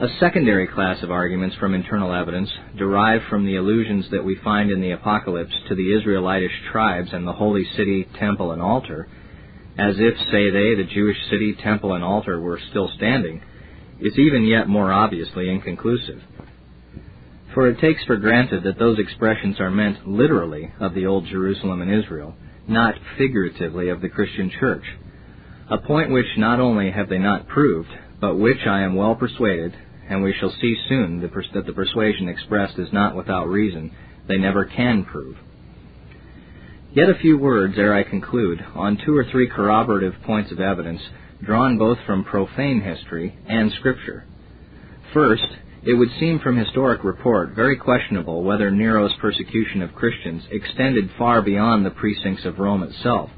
a secondary class of arguments from internal evidence, derived from the allusions that we find in the Apocalypse to the Israelitish tribes and the holy city, temple, and altar, as if, say they, the Jewish city, temple, and altar were still standing, is even yet more obviously inconclusive. For it takes for granted that those expressions are meant literally of the Old Jerusalem and Israel, not figuratively of the Christian Church, a point which not only have they not proved, but which I am well persuaded and we shall see soon that the persuasion expressed is not without reason, they never can prove. Yet a few words ere I conclude on two or three corroborative points of evidence drawn both from profane history and Scripture. First, it would seem from historic report very questionable whether Nero's persecution of Christians extended far beyond the precincts of Rome itself,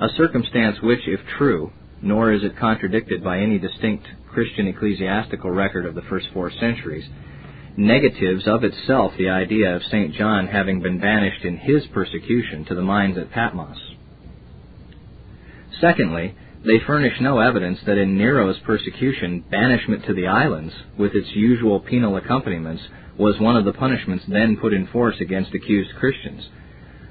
a circumstance which, if true, nor is it contradicted by any distinct Christian ecclesiastical record of the first four centuries, negatives of itself the idea of St. John having been banished in his persecution to the mines at Patmos. Secondly, they furnish no evidence that in Nero's persecution, banishment to the islands, with its usual penal accompaniments, was one of the punishments then put in force against accused Christians.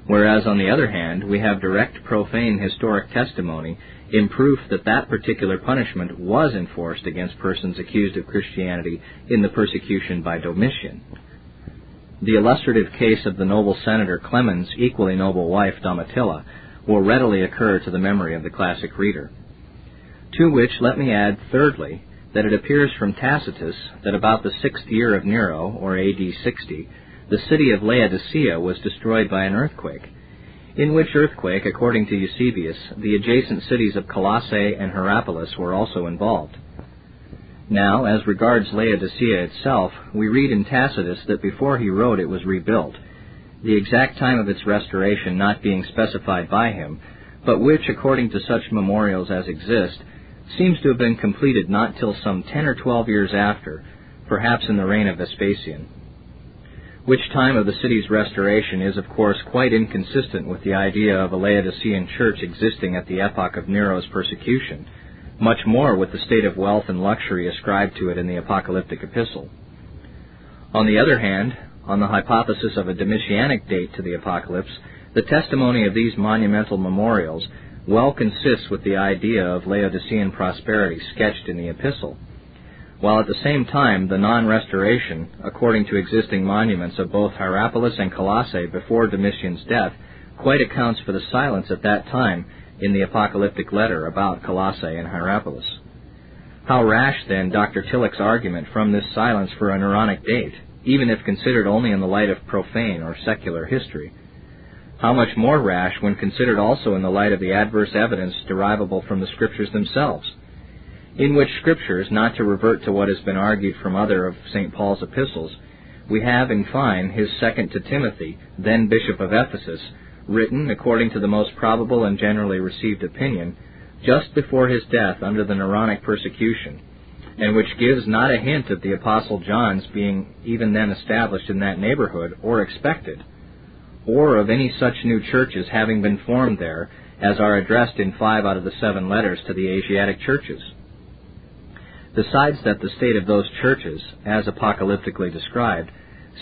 Whereas, on the other hand, we have direct profane historic testimony in proof that that particular punishment was enforced against persons accused of Christianity in the persecution by Domitian. The illustrative case of the noble senator Clemens' equally noble wife Domitilla will readily occur to the memory of the classic reader. To which let me add, thirdly, that it appears from Tacitus that about the sixth year of Nero, or AD 60, the city of Laodicea was destroyed by an earthquake, in which earthquake, according to Eusebius, the adjacent cities of Colossae and Hierapolis were also involved. Now, as regards Laodicea itself, we read in Tacitus that before he wrote it was rebuilt, the exact time of its restoration not being specified by him, but which, according to such memorials as exist, seems to have been completed not till some ten or twelve years after, perhaps in the reign of Vespasian which time of the city's restoration is, of course, quite inconsistent with the idea of a Laodicean church existing at the epoch of Nero's persecution, much more with the state of wealth and luxury ascribed to it in the apocalyptic epistle. On the other hand, on the hypothesis of a Domitianic date to the apocalypse, the testimony of these monumental memorials well consists with the idea of Laodicean prosperity sketched in the epistle while at the same time the non-restoration, according to existing monuments of both Hierapolis and Colossae before Domitian's death, quite accounts for the silence at that time in the apocalyptic letter about Colossae and Hierapolis. How rash, then, Dr. Tilloch's argument from this silence for a Neronic date, even if considered only in the light of profane or secular history. How much more rash when considered also in the light of the adverse evidence derivable from the Scriptures themselves in which scriptures, not to revert to what has been argued from other of St. Paul's epistles, we have in fine his second to Timothy, then Bishop of Ephesus, written, according to the most probable and generally received opinion, just before his death under the Neronic persecution, and which gives not a hint of the Apostle John's being even then established in that neighborhood or expected, or of any such new churches having been formed there as are addressed in five out of the seven letters to the Asiatic churches. Besides that the state of those churches, as apocalyptically described,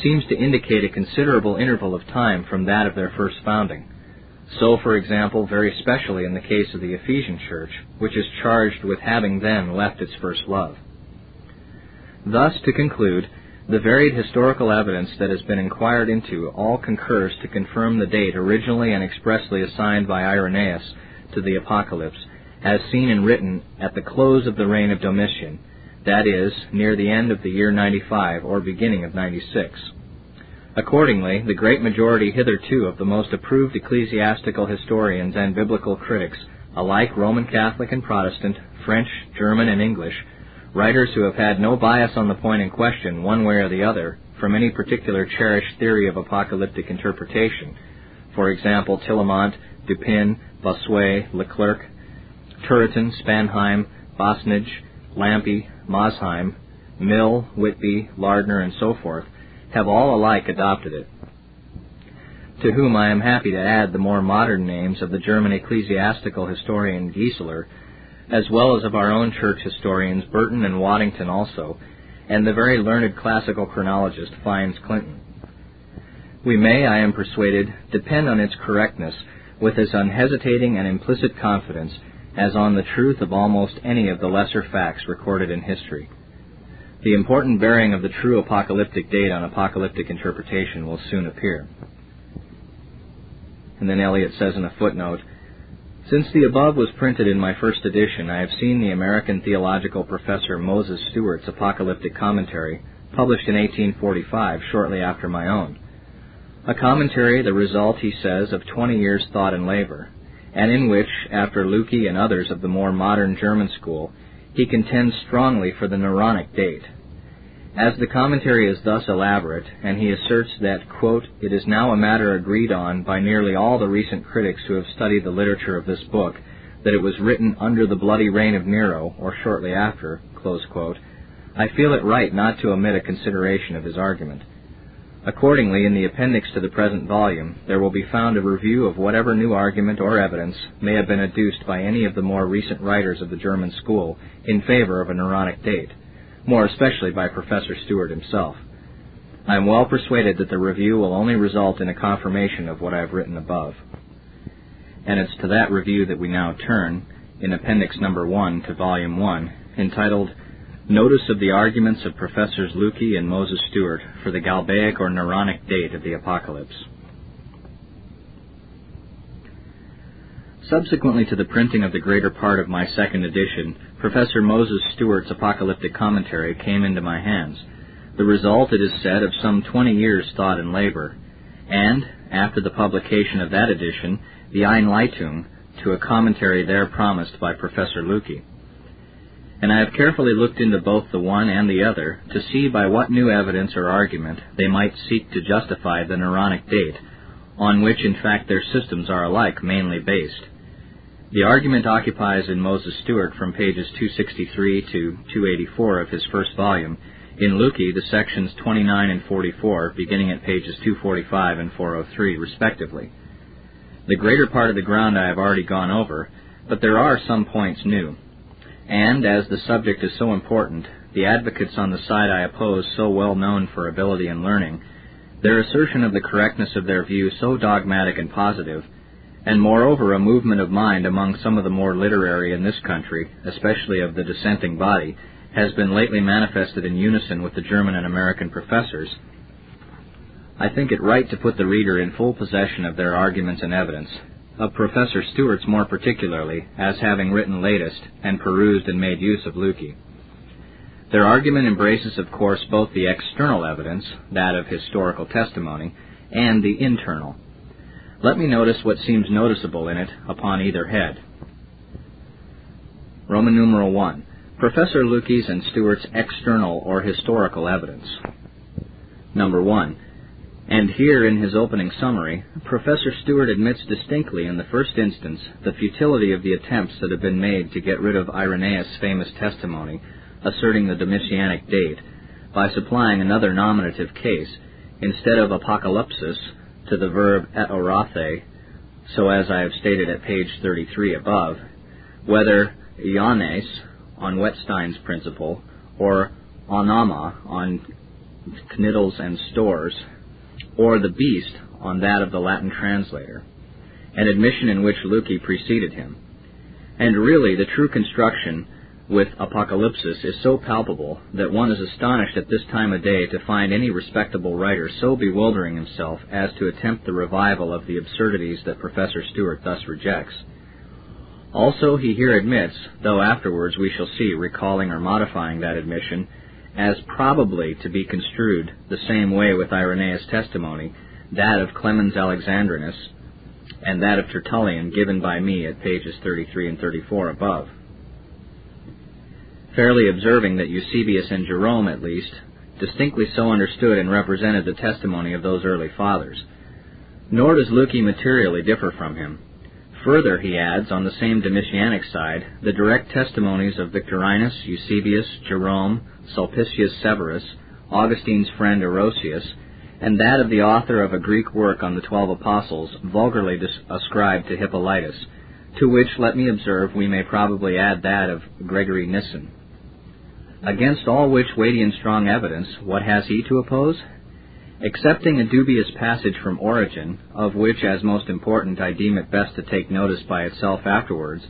seems to indicate a considerable interval of time from that of their first founding. So, for example, very specially in the case of the Ephesian church, which is charged with having then left its first love. Thus, to conclude, the varied historical evidence that has been inquired into all concurs to confirm the date originally and expressly assigned by Irenaeus to the Apocalypse as seen and written at the close of the reign of Domitian, that is, near the end of the year 95 or beginning of 96. Accordingly, the great majority hitherto of the most approved ecclesiastical historians and biblical critics, alike Roman Catholic and Protestant, French, German, and English, writers who have had no bias on the point in question, one way or the other, from any particular cherished theory of apocalyptic interpretation, for example, Tillemont, Dupin, Bossuet, Leclerc, Turretin, Spanheim, Basnage, Lampe, Mosheim, Mill, Whitby, Lardner, and so forth, have all alike adopted it. To whom I am happy to add the more modern names of the German ecclesiastical historian Gieseler, as well as of our own church historians Burton and Waddington also, and the very learned classical chronologist Fynes Clinton. We may, I am persuaded, depend on its correctness with as unhesitating and implicit confidence as on the truth of almost any of the lesser facts recorded in history. The important bearing of the true apocalyptic date on apocalyptic interpretation will soon appear. And then Elliott says in a footnote, Since the above was printed in my first edition, I have seen the American theological professor Moses Stuart's apocalyptic commentary, published in 1845, shortly after my own. A commentary, the result, he says, of 20 years' thought and labor, and in which, after Lücke and others of the more modern German school, he contends strongly for the Neronic date. As the commentary is thus elaborate, and he asserts that, quote, it is now a matter agreed on by nearly all the recent critics who have studied the literature of this book, that it was written under the bloody reign of Nero, or shortly after, quote, I feel it right not to omit a consideration of his argument. Accordingly, in the appendix to the present volume, there will be found a review of whatever new argument or evidence may have been adduced by any of the more recent writers of the German school in favor of a Neronic date, more especially by Professor Stuart himself. I am well persuaded that the review will only result in a confirmation of what I have written above. And it's to that review that we now turn in Appendix Number 1 to Volume 1, entitled Notice of the arguments of Professors Lücke and Moses Stuart for the Galbaic or Neronic date of the Apocalypse. Subsequently to the printing of the greater part of my second edition, Professor Moses Stuart's apocalyptic commentary came into my hands, the result, it is said, of some twenty years' thought and labor, and, after the publication of that edition, the Einleitung to a commentary there promised by Professor Lücke. And I have carefully looked into both the one and the other to see by what new evidence or argument they might seek to justify the Neronic date, on which in fact their systems are alike mainly based. The argument occupies in Moses Stuart from pages 263 to 284 of his first volume, in Lücke the sections 29 and 44 beginning at pages 245 and 403 respectively. The greater part of the ground I have already gone over, but there are some points new. And, as the subject is so important, the advocates on the side I oppose so well known for ability and learning, their assertion of the correctness of their view so dogmatic and positive, and moreover a movement of mind among some of the more literary in this country, especially of the dissenting body, has been lately manifested in unison with the German and American professors, I think it right to put the reader in full possession of their arguments and evidence, of Professor Stuart's more particularly, as having written latest, and perused and made use of Lücke. Their argument embraces, of course, both the external evidence, that of historical testimony, and the internal. Let me notice what seems noticeable in it upon either head. Roman numeral 1. Professor Lücke's and Stuart's external or historical evidence. Number 1. And here, in his opening summary, Professor Stuart admits distinctly in the first instance the futility of the attempts that have been made to get rid of Irenaeus' famous testimony asserting the Domitianic date by supplying another nominative case instead of apocalypsis to the verb eorothe, so as I have stated at page 33 above, whether iones on Wettstein's principle or onama on Knittel's and Storr's or the beast on that of the Latin translator, an admission in which Lücke preceded him. And really, the true construction with apocalypsis is so palpable that one is astonished at this time of day to find any respectable writer so bewildering himself as to attempt the revival of the absurdities that Professor Stuart thus rejects. Also, he here admits, though afterwards we shall see recalling or modifying that admission, as probably to be construed the same way with Irenaeus' testimony, that of Clemens Alexandrinus, and that of Tertullian given by me at pages 33 and 34 above. Fairly observing that Eusebius and Jerome, at least, distinctly so understood and represented the testimony of those early fathers. Nor does Lücke materially differ from him. Further, he adds, on the same Domitianic side, the direct testimonies of Victorinus, Eusebius, Jerome, Sulpicius Severus, Augustine's friend Orosius, and that of the author of a Greek work on the Twelve Apostles, vulgarly ascribed to Hippolytus, to which, let me observe, we may probably add that of Gregory Nyssen. Against all which weighty and strong evidence, what has he to oppose? Excepting a dubious passage from Origen, of which as most important I deem it best to take notice by itself afterwards,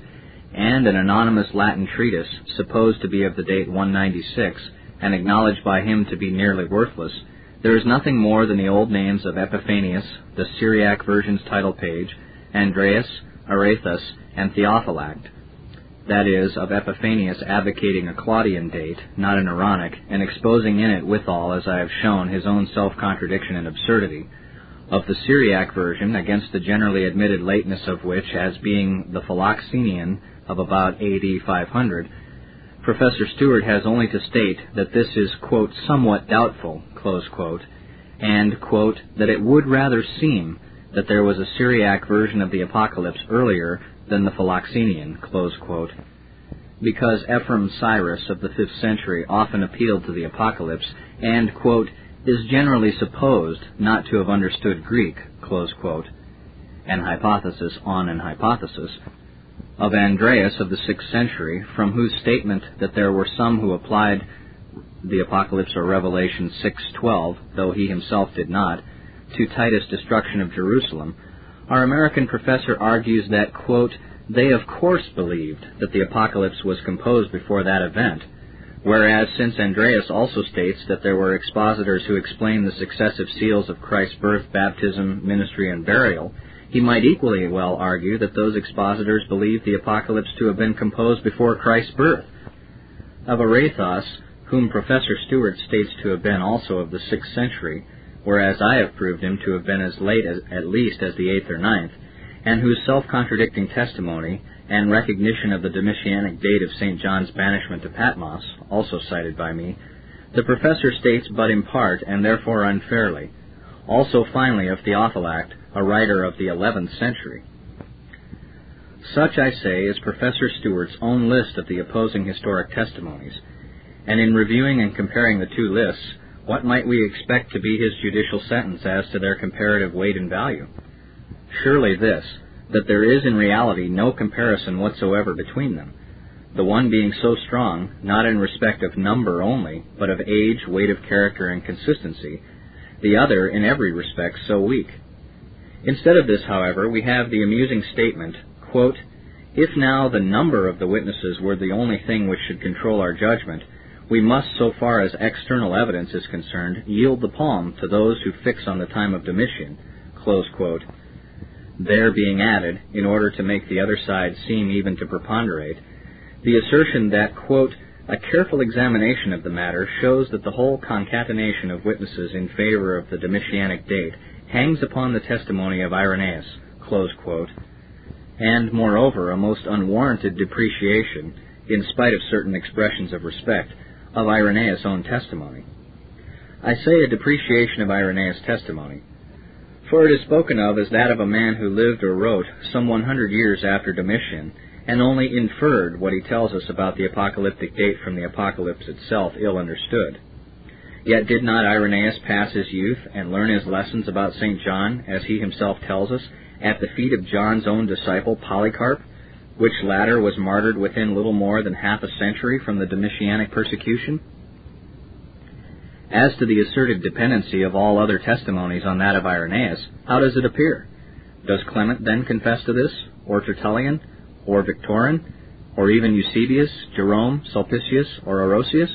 and an anonymous Latin treatise, supposed to be of the date 196, and acknowledged by him to be nearly worthless, there is nothing more than the old names of Epiphanius, the Syriac version's title page, Andreas, Arethas, and Theophylact, that is, of Epiphanius advocating a Claudian date, not a Neronic, and exposing in it withal, as I have shown, his own self-contradiction and absurdity, of the Syriac version, against the generally admitted lateness of which as being the Philoxenian of about AD 500, Professor Stuart has only to state that this is, quote, somewhat doubtful, close quote, and, quote, that it would rather seem that there was a Syriac version of the Apocalypse earlier than the Philoxenian, because Ephraim Syrus of the 5th century often appealed to the Apocalypse and, quote, is generally supposed not to have understood Greek, quote, an hypothesis on an hypothesis, of Andreas of the 6th century, from whose statement that there were some who applied the Apocalypse or Revelation 6:12, though he himself did not, to Titus' destruction of Jerusalem, our American professor argues that, quote, they of course believed that the Apocalypse was composed before that event, whereas since Andreas also states that there were expositors who explained the successive seals of Christ's birth, baptism, ministry, and burial, he might equally well argue that those expositors believed the Apocalypse to have been composed before Christ's birth. Of Arethas, whom Professor Stuart states to have been also of the 6th century, whereas I have proved him to have been as late as, at least as the 8th or ninth, and whose self-contradicting testimony and recognition of the Domitianic date of St. John's banishment to Patmos, also cited by me, the professor states but in part, and therefore unfairly. Also finally of Theophylact, a writer of the 11th century. Such, I say, is Professor Stuart's own list of the opposing historic testimonies, and in reviewing and comparing the two lists, what might we expect to be his judicial sentence as to their comparative weight and value? Surely this, that there is in reality no comparison whatsoever between them, the one being so strong, not in respect of number only, but of age, weight of character, and consistency, the other in every respect so weak. Instead of this, however, we have the amusing statement, quote, If now the number of the witnesses were the only thing which should control our judgment, we must, so far as external evidence is concerned, yield the palm to those who fix on the time of Domitian, quote, there being added, in order to make the other side seem even to preponderate, the assertion that, quote, a careful examination of the matter shows that the whole concatenation of witnesses in favor of the Domitianic date hangs upon the testimony of Irenaeus, and, moreover, a most unwarranted depreciation, in spite of certain expressions of respect, of Irenaeus' own testimony. I say a depreciation of Irenaeus' testimony, for it is spoken of as that of a man who lived or wrote some 100 years after Domitian, and only inferred what he tells us about the apocalyptic date from the apocalypse itself ill understood. Yet did not Irenaeus pass his youth and learn his lessons about St. John, as he himself tells us, at the feet of John's own disciple Polycarp, which latter was martyred within little more than half a century from the Domitianic persecution? As to the asserted dependency of all other testimonies on that of Irenaeus, how does it appear? Does Clement then confess to this, or Tertullian, or Victorin, or even Eusebius, Jerome, Sulpicius, or Orosius?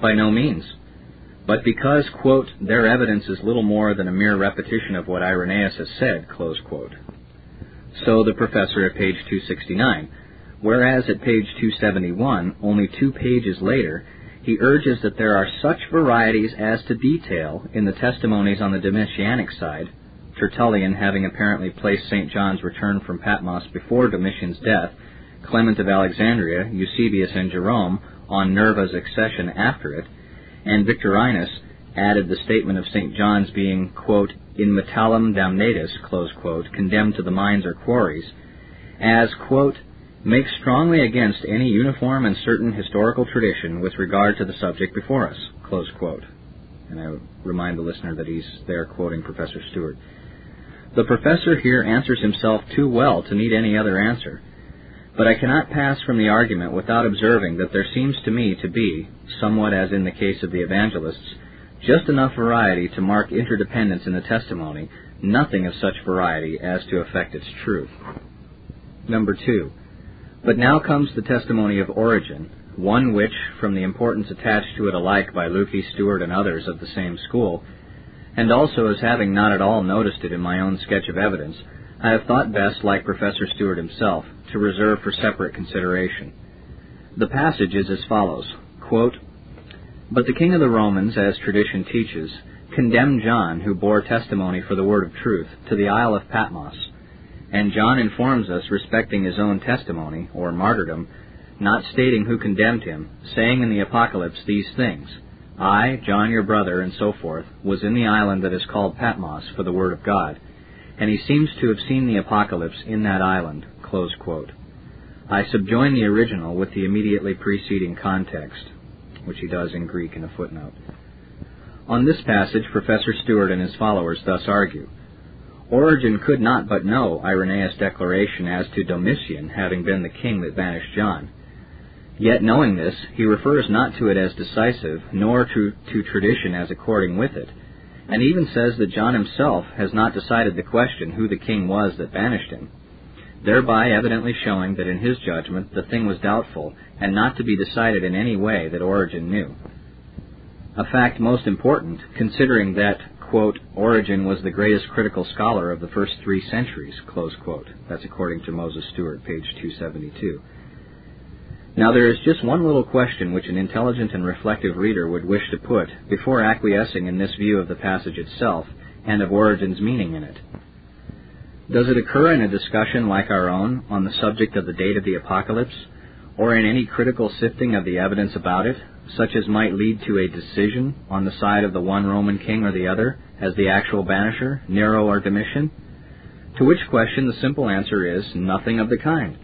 By no means but because, quote, their evidence is little more than a mere repetition of what Irenaeus has said, close quote. So the professor at page 269, whereas at page 271, only two pages later, he urges that there are such varieties as to detail in the testimonies on the Domitianic side, Tertullian having apparently placed St. John's return from Patmos before Domitian's death, Clement of Alexandria, Eusebius, and Jerome on Nerva's accession after it, and Victorinus added the statement of St. John's being, quote, in metallum damnatus, quote, condemned to the mines or quarries, as, quote, makes strongly against any uniform and certain historical tradition with regard to the subject before us, close quote. And I remind the listener that he's there quoting Professor Stuart. The professor here answers himself too well to need any other answer. But I cannot pass from the argument without observing that there seems to me to be, somewhat as in the case of the evangelists, just enough variety to mark interdependence in the testimony, nothing of such variety as to affect its truth. Number two. But now comes the testimony of Origen, one which, from the importance attached to it alike by Lücke, Stuart, and others of the same school, and also as having not at all noticed it in my own sketch of evidence, I have thought best, like Professor Stuart himself, to reserve for separate consideration. The passage is as follows quote, But the king of the Romans, as tradition teaches, condemned John, who bore testimony for the word of truth, to the Isle of Patmos. And John informs us respecting his own testimony, or martyrdom, not stating who condemned him, saying in the Apocalypse these things I, John your brother, and so forth, was in the island that is called Patmos for the word of God. And he seems to have seen the Apocalypse in that island. I subjoin the original with the immediately preceding context, which he does in Greek in a footnote. On this passage, Professor Stuart and his followers thus argue. Origen could not but know Irenaeus' declaration as to Domitian having been the king that banished John. Yet knowing this, he refers not to it as decisive, nor to, to tradition as according with it, and even says that John himself has not decided the question who the king was that banished him, thereby evidently showing that in his judgment the thing was doubtful, and not to be decided in any way that Origen knew. A fact most important, considering that, quote, Origen was the greatest critical scholar of the first three centuries, close quote. That's according to Moses Stuart, page 272. Now there is just one little question which an intelligent and reflective reader would wish to put before acquiescing in this view of the passage itself and of Origen's meaning in it. Does it occur in a discussion like our own on the subject of the date of the apocalypse, or in any critical sifting of the evidence about it, such as might lead to a decision on the side of the one Roman king or the other, as the actual banisher, Nero or Domitian? To which question the simple answer is nothing of the kind.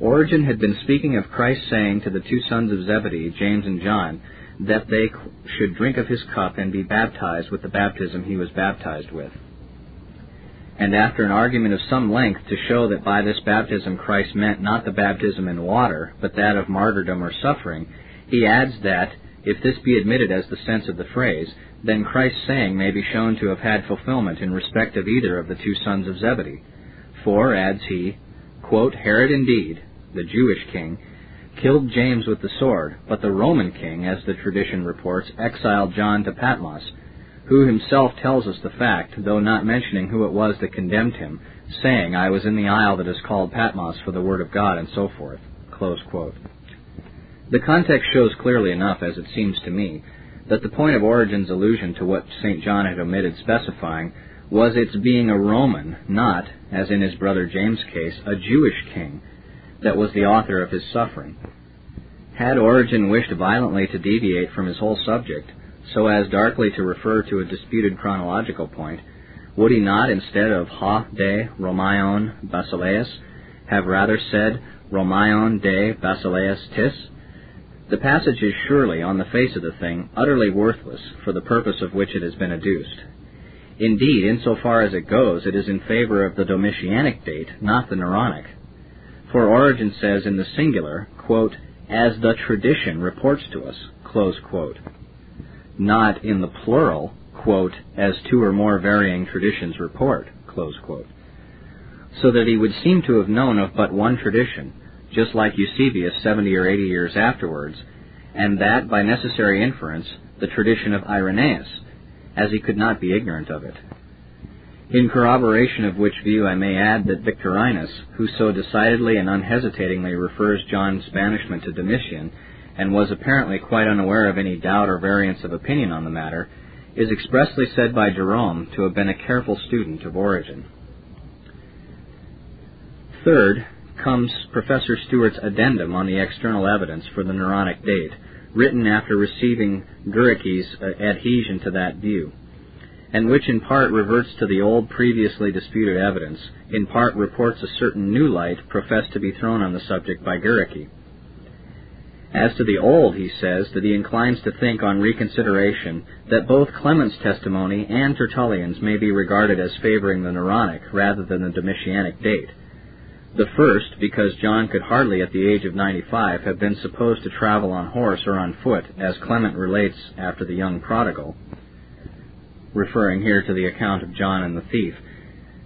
Origen had been speaking of Christ saying to the two sons of Zebedee, James and John, that they should drink of his cup and be baptized with the baptism he was baptized with. And after an argument of some length to show that by this baptism Christ meant not the baptism in water, but that of martyrdom or suffering, he adds that, if this be admitted as the sense of the phrase, then Christ's saying may be shown to have had fulfillment in respect of either of the two sons of Zebedee. For, adds he, quote, Herod indeed, the Jewish king, killed James with the sword, but the Roman king, as the tradition reports, exiled John to Patmos, who himself tells us the fact, though not mentioning who it was that condemned him, saying, I was in the isle that is called Patmos for the word of God, and so forth. The context shows clearly enough, as it seems to me, that the point of Origen's allusion to what St. John had omitted specifying was its being a Roman, not, as in his brother James' case, a Jewish king, that was the author of his suffering. Had Origen wished violently to deviate from his whole subject, so as darkly to refer to a disputed chronological point, would he not, instead of ha de Romaion Basileus, have rather said Romaion de Basileus tis? The passage is surely, on the face of the thing, utterly worthless for the purpose of which it has been adduced. Indeed, insofar as it goes, it is in favor of the Domitianic date, not the Neronic. For Origen says in the singular, quote, as the tradition reports to us, not in the plural, quote, as two or more varying traditions report, So that he would seem to have known of but one tradition, just like Eusebius seventy or eighty years afterwards, and that, by necessary inference, the tradition of Irenaeus, as he could not be ignorant of it. In corroboration of which view I may add that Victorinus, who so decidedly and unhesitatingly refers John's banishment to Domitian, and was apparently quite unaware of any doubt or variance of opinion on the matter, is expressly said by Jerome to have been a careful student of Origen. Third comes Professor Stuart's addendum on the external evidence for the Neronic date, written after receiving Guericke's uh, adhesion to that view and which in part reverts to the old previously disputed evidence, in part reports a certain new light professed to be thrown on the subject by Guericke. As to the old, he says that he inclines to think on reconsideration that both Clement's testimony and Tertullian's may be regarded as favoring the Neronic rather than the Domitianic date. The first, because John could hardly at the age of 95 have been supposed to travel on horse or on foot, as Clement relates after the young prodigal referring here to the account of John and the thief.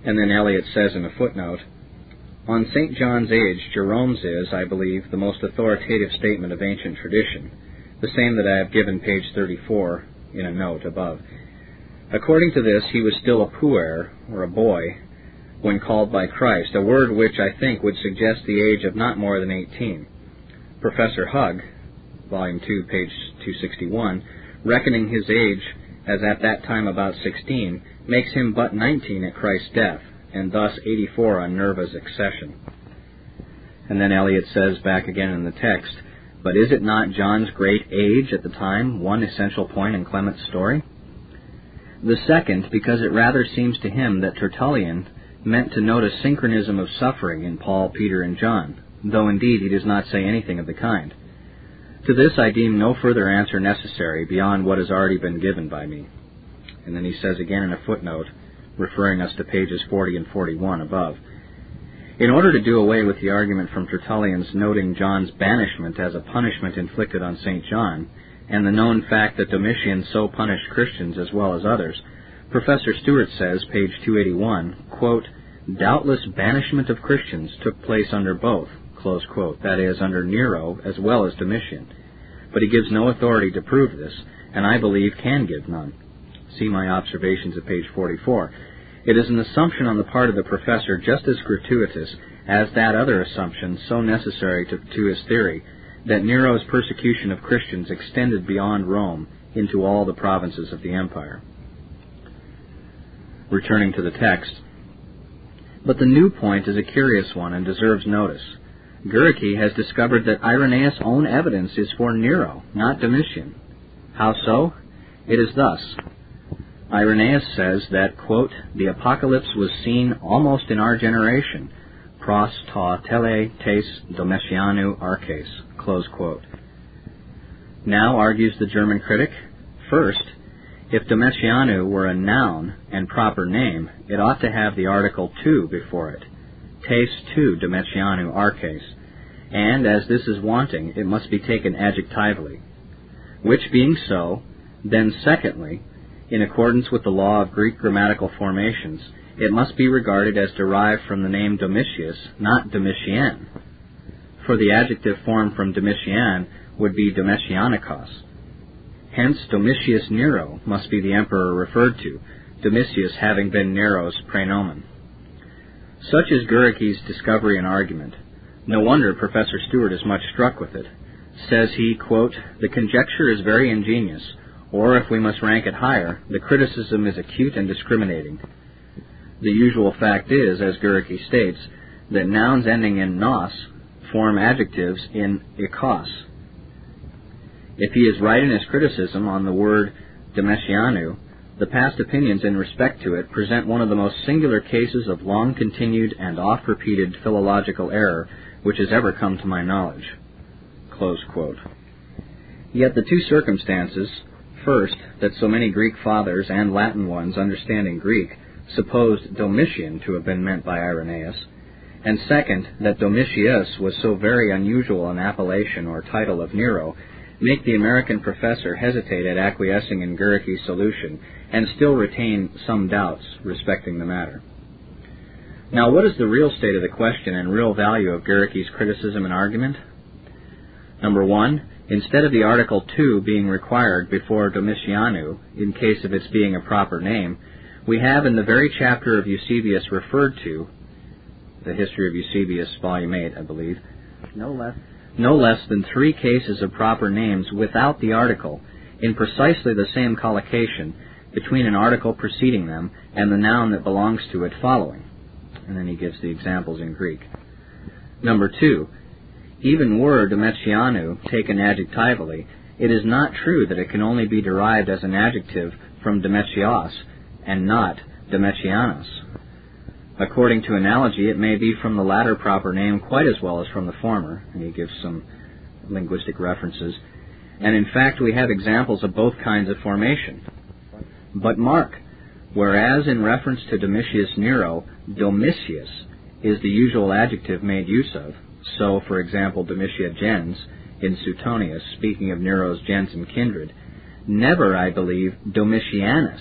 And then Elliott says in a footnote, On St. John's age, Jerome's is, I believe, the most authoritative statement of ancient tradition, the same that I have given page 34 in a note above. According to this, he was still a puer, or a boy, when called by Christ, a word which I think would suggest the age of not more than 18. Professor Hug, volume 2, page 261, reckoning his age as at that time about 16, makes him but 19 at Christ's death, and thus 84 on Nerva's accession. And then Elliott says back again in the text, But is it not John's great age at the time one essential point in Clement's story? The second, because it rather seems to him that Tertullian meant to note a synchronism of suffering in Paul, Peter, and John, though indeed he does not say anything of the kind. To this I deem no further answer necessary beyond what has already been given by me. And then he says again in a footnote, referring us to pages 40 and 41 above. In order to do away with the argument from Tertullian's noting John's banishment as a punishment inflicted on St. John, and the known fact that Domitian so punished Christians as well as others, Professor Stuart says, page 281, quote, Doubtless banishment of Christians took place under both, close quote, that is, under Nero as well as Domitian. But he gives no authority to prove this, and I believe can give none. See my observations at page 44. It is an assumption on the part of the professor just as gratuitous as that other assumption so necessary to, to his theory, that Nero's persecution of Christians extended beyond Rome into all the provinces of the empire. Returning to the text. But the new point is a curious one and deserves notice. Guericke has discovered that Irenaeus' own evidence is for Nero, not Domitian. How so? It is thus. Irenaeus says that, quote, the apocalypse was seen almost in our generation, pros ta tele tes Domitianu arches, Close quote. Now, argues the German critic, first, if Domitianu were a noun and proper name, it ought to have the article tu before it. Tes tu Domitianu arches. And as this is wanting, it must be taken adjectively. Which being so, then secondly, in accordance with the law of Greek grammatical formations, it must be regarded as derived from the name Domitius, not Domitian for the adjective form from Domitian would be Domitianikos. Hence, Domitius Nero must be the emperor referred to, Domitius having been Nero's praenomen. Such is Guericke's discovery and argument. No wonder Professor Stuart is much struck with it. Says he, quote, The conjecture is very ingenious, or if we must rank it higher, the criticism is acute and discriminating. The usual fact is, as Guericke states, that nouns ending in nos form adjectives in ikos. If he is right in his criticism on the word Domitianu, the past opinions in respect to it present one of the most singular cases of long continued and oft repeated philological error which has ever come to my knowledge. Yet the two circumstances, first, that so many Greek fathers and Latin ones understanding Greek supposed Domitian to have been meant by Irenaeus, and second, that Domitius was so very unusual an appellation or title of Nero, make the American professor hesitate at acquiescing in Guericke's solution, and still retain some doubts respecting the matter. Now, what is the real state of the question and real value of Guericke's criticism and argument? Number one, instead of the article tu being required before Domitianu, in case of its being a proper name, we have in the very chapter of Eusebius referred to the History of Eusebius, Volume 8, I believe, no less, no less than three cases of proper names without the article, in precisely the same collocation between an article preceding them and the noun that belongs to it following. And then he gives the examples in Greek. Number two, even were Domitianu taken adjectively, it is not true that it can only be derived as an adjective from Domitios and not Domitianus. According to analogy, it may be from the latter proper name quite as well as from the former, and he gives some linguistic references. And in fact, we have examples of both kinds of formation. But mark, whereas in reference to Domitius Nero, Domitius is the usual adjective made use of, so, for example, Domitia gens, in Suetonius, speaking of Nero's gens and kindred, never, I believe, Domitianus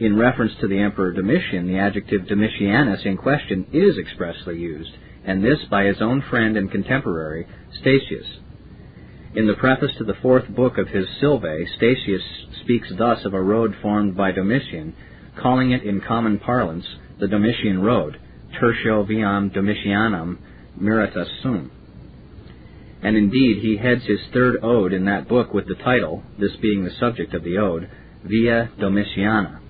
in reference to the Emperor Domitian, the adjective Domitianus in question is expressly used, and this by his own friend and contemporary, Statius. In the preface to the fourth book of his Silvae, Statius speaks thus of a road formed by Domitian, calling it in common parlance the Domitian Road, tertio viam Domitianum meritus sum. And indeed, he heads his third ode in that book with the title, this being the subject of the ode, via Domitiana.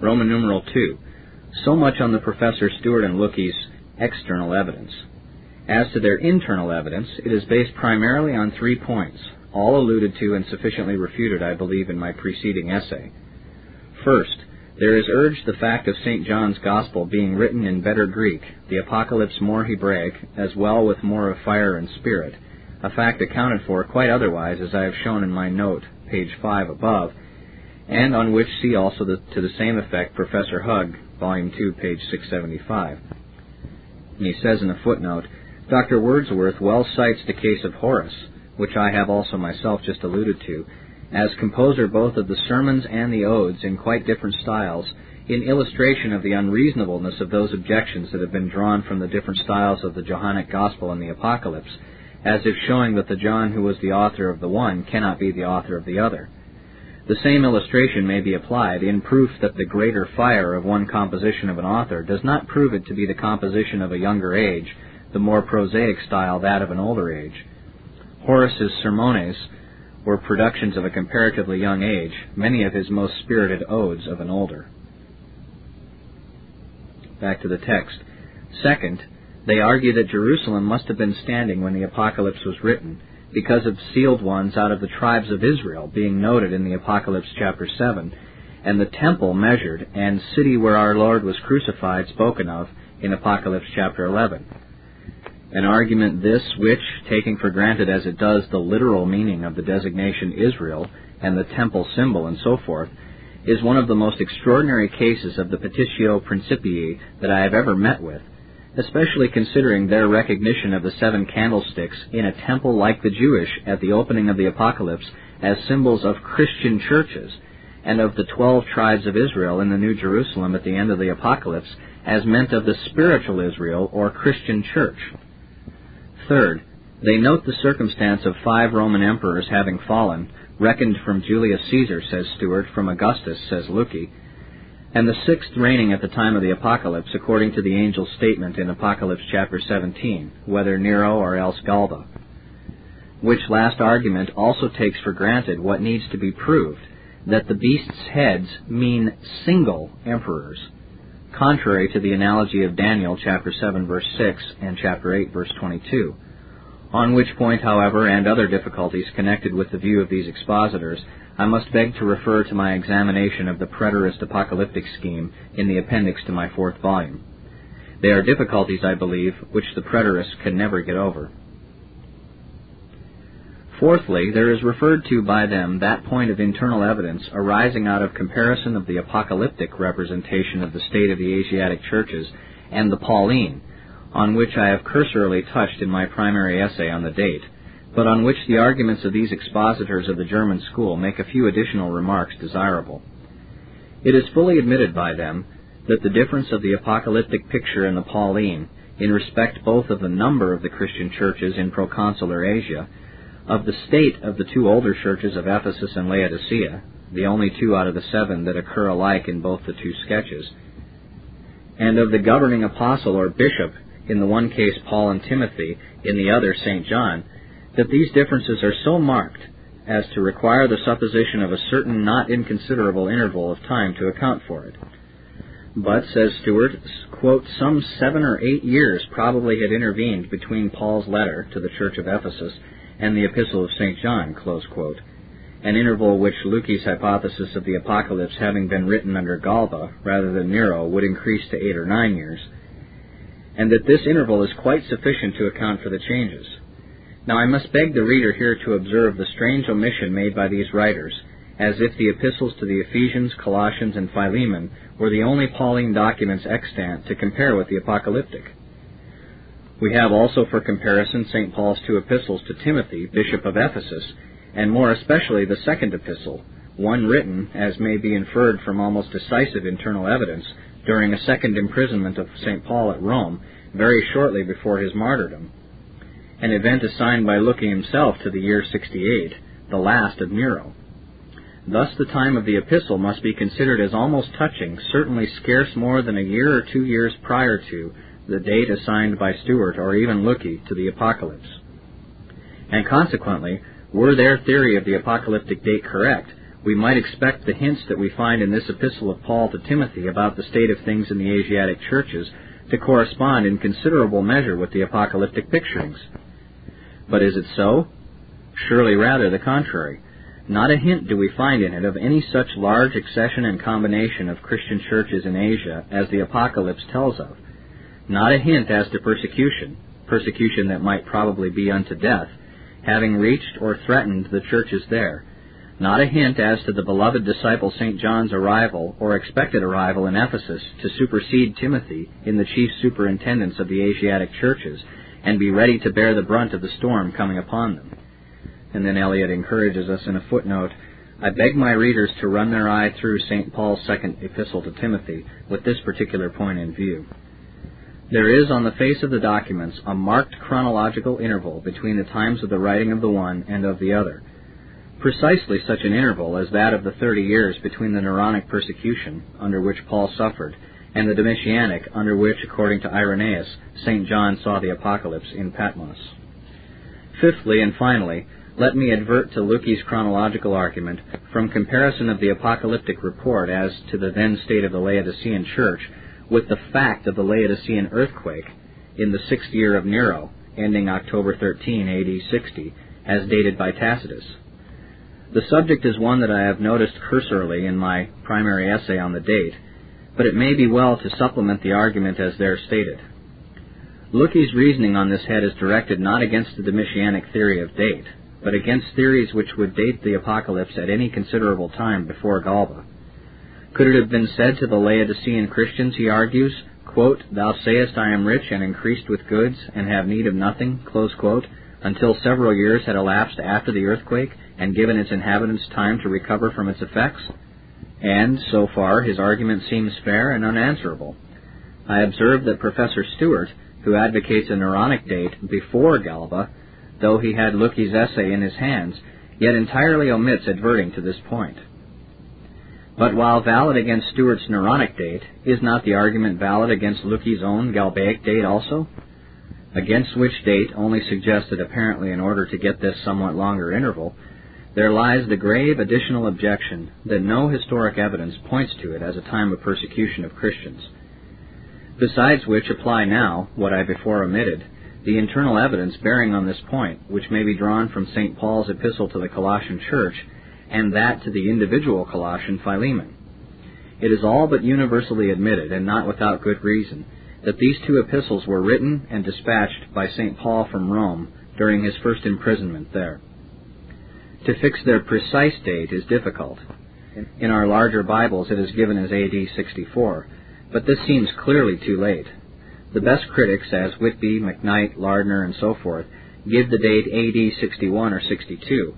Roman numeral 2. So much on the Professor Stewart and Lücke's external evidence. As to their internal evidence, it is based primarily on three points, all alluded to and sufficiently refuted, I believe, in my preceding essay. First, there is urged the fact of St. John's Gospel being written in better Greek, the Apocalypse more Hebraic, as well with more of fire and spirit, a fact accounted for quite otherwise, as I have shown in my note, page 5 above, and on which see also the, to the same effect Professor Hug, volume 2, page 675. And he says in a footnote, Dr. Wordsworth well cites the case of Horace, which I have also myself just alluded to, as composer both of the sermons and the odes in quite different styles, in illustration of the unreasonableness of those objections that have been drawn from the different styles of the Johannine Gospel and the Apocalypse, as if showing that the John who was the author of the one cannot be the author of the other. The same illustration may be applied in proof that the greater fire of one composition of an author does not prove it to be the composition of a younger age, the more prosaic style that of an older age. Horace's Sermones were productions of a comparatively young age, many of his most spirited odes of an older. Back to the text. Second, they argue that Jerusalem must have been standing when the Apocalypse was written, because of sealed ones out of the tribes of Israel being noted in the Apocalypse chapter 7, and the temple measured, and city where our Lord was crucified spoken of in Apocalypse chapter 11. An argument this which, taking for granted as it does the literal meaning of the designation Israel and the temple symbol and so forth, is one of the most extraordinary cases of the petitio principii that I have ever met with, especially considering their recognition of the seven candlesticks in a temple like the Jewish at the opening of the Apocalypse as symbols of Christian churches, and of the twelve tribes of Israel in the New Jerusalem at the end of the Apocalypse as meant of the spiritual Israel or Christian church. Third, they note the circumstance of five Roman emperors having fallen, reckoned from Julius Caesar, says Stuart, from Augustus, says Lücke, and the sixth reigning at the time of the apocalypse, according to the angel's statement in Apocalypse chapter 17, whether Nero or else Galba. Which last argument also takes for granted what needs to be proved, that the beast's heads mean single emperors, contrary to the analogy of Daniel chapter 7 verse 6 and chapter 8 verse 22. On which point, however, and other difficulties connected with the view of these expositors, I must beg to refer to my examination of the preterist apocalyptic scheme in the appendix to my fourth volume. They are difficulties, I believe, which the preterists can never get over. Fourthly, there is referred to by them that point of internal evidence arising out of comparison of the apocalyptic representation of the state of the Asiatic churches and the Pauline, on which I have cursorily touched in my primary essay on the date but on which the arguments of these expositors of the German school make a few additional remarks desirable. It is fully admitted by them that the difference of the apocalyptic picture and the Pauline, in respect both of the number of the Christian churches in proconsular Asia, of the state of the two older churches of Ephesus and Laodicea, the only two out of the seven that occur alike in both the two sketches, and of the governing apostle or bishop, in the one case Paul and Timothy, in the other St. John, that these differences are so marked as to require the supposition of a certain not inconsiderable interval of time to account for it. But, says Stuart, quote, some seven or eight years probably had intervened between Paul's letter to the church of Ephesus and the epistle of St. John, an interval which Lücke's hypothesis of the apocalypse having been written under Galba rather than Nero would increase to eight or nine years, and that this interval is quite sufficient to account for the changes. Now I must beg the reader here to observe the strange omission made by these writers, as if the epistles to the Ephesians, Colossians, and Philemon were the only Pauline documents extant to compare with the apocalyptic. We have also for comparison St. Paul's two epistles to Timothy, Bishop of Ephesus, and more especially the second epistle, one written, as may be inferred from almost decisive internal evidence, during a second imprisonment of St. Paul at Rome, very shortly before his martyrdom an event assigned by Lücke himself to the year 68, the last of Nero. Thus the time of the epistle must be considered as almost touching, certainly scarce more than a year or two years prior to the date assigned by Stuart or even Lücke to the apocalypse. And consequently, were their theory of the apocalyptic date correct, we might expect the hints that we find in this epistle of Paul to Timothy about the state of things in the Asiatic churches to correspond in considerable measure with the apocalyptic picturings. But is it so? Surely rather the contrary. Not a hint do we find in it of any such large accession and combination of Christian churches in Asia as the Apocalypse tells of. Not a hint as to persecution, persecution that might probably be unto death, having reached or threatened the churches there. Not a hint as to the beloved disciple St. John's arrival or expected arrival in Ephesus to supersede Timothy in the chief superintendence of the Asiatic churches and be ready to bear the brunt of the storm coming upon them. And then Elliott encourages us in a footnote I beg my readers to run their eye through St. Paul's second epistle to Timothy with this particular point in view. There is on the face of the documents a marked chronological interval between the times of the writing of the one and of the other. Precisely such an interval as that of the thirty years between the Neronic persecution, under which Paul suffered, and the Domitianic, under which, according to Irenaeus, St. John saw the apocalypse in Patmos. Fifthly and finally, let me advert to Lücke's chronological argument from comparison of the apocalyptic report as to the then state of the Laodicean church with the fact of the Laodicean earthquake in the sixth year of Nero, ending October 13, AD 60, as dated by Tacitus. The subject is one that I have noticed cursorily in my primary essay on the date, but it may be well to supplement the argument as there stated. Lücke's reasoning on this head is directed not against the Domitianic theory of date, but against theories which would date the apocalypse at any considerable time before Galba. Could it have been said to the Laodicean Christians, he argues, quote, Thou sayest, I am rich and increased with goods, and have need of nothing, quote, until several years had elapsed after the earthquake, and given its inhabitants time to recover from its effects? And, so far, his argument seems fair and unanswerable. I observe that Professor Stuart, who advocates a Neronic date before Galba, though he had Lücke's essay in his hands, yet entirely omits adverting to this point. But while valid against Stuart's Neronic date, is not the argument valid against Lücke's own Galbaic date also? Against which date, only suggested apparently in order to get this somewhat longer interval, there lies the grave additional objection that no historic evidence points to it as a time of persecution of Christians. Besides which apply now, what I before omitted, the internal evidence bearing on this point, which may be drawn from St. Paul's epistle to the Colossian church, and that to the individual Colossian Philemon. It is all but universally admitted, and not without good reason, that these two epistles were written and dispatched by St. Paul from Rome during his first imprisonment there. To fix their precise date is difficult. In our larger Bibles it is given as AD 64, but this seems clearly too late. The best critics, as Whitby, Macknight, Lardner, and so forth, give the date AD 61 or 62,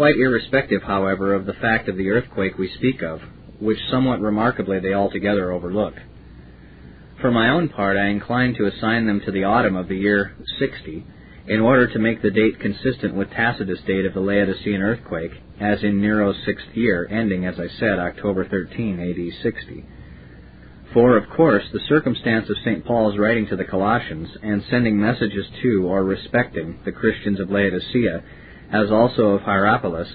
quite irrespective, however, of the fact of the earthquake we speak of, which somewhat remarkably they altogether overlook. For my own part, I incline to assign them to the autumn of the year 60, in order to make the date consistent with Tacitus' date of the Laodicean earthquake, as in Nero's sixth year, ending, as I said, October 13, AD 60. For, of course, the circumstance of St. Paul's writing to the Colossians and sending messages to or respecting the Christians of Laodicea, as also of Hierapolis,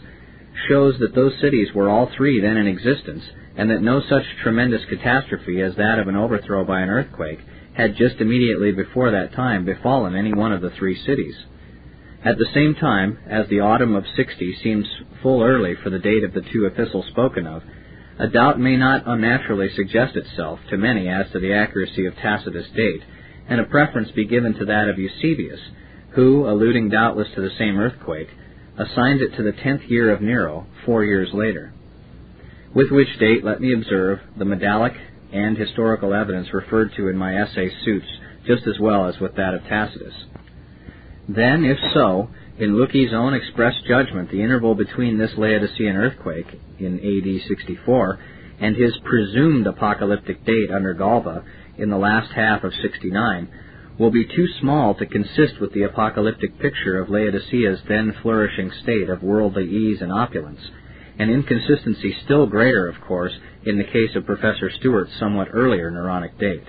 shows that those cities were all three then in existence, and that no such tremendous catastrophe as that of an overthrow by an earthquake had just immediately before that time befallen any one of the three cities. At the same time, as the autumn of 60 seems full early for the date of the two epistles spoken of, a doubt may not unnaturally suggest itself to many as to the accuracy of Tacitus' date, and a preference be given to that of Eusebius, who, alluding doubtless to the same earthquake, assigns it to the tenth year of Nero, four years later. With which date, let me observe, the medallic and historical evidence referred to in my essay suits just as well as with that of Tacitus. Then, if so, in Lücke's own express judgment, the interval between this Laodicean earthquake in AD 64 and his presumed apocalyptic date under Galba in the last half of 69 will be too small to consist with the apocalyptic picture of Laodicea's then flourishing state of worldly ease and opulence, an inconsistency still greater, of course, in the case of Professor Stuart's somewhat earlier Neronic date.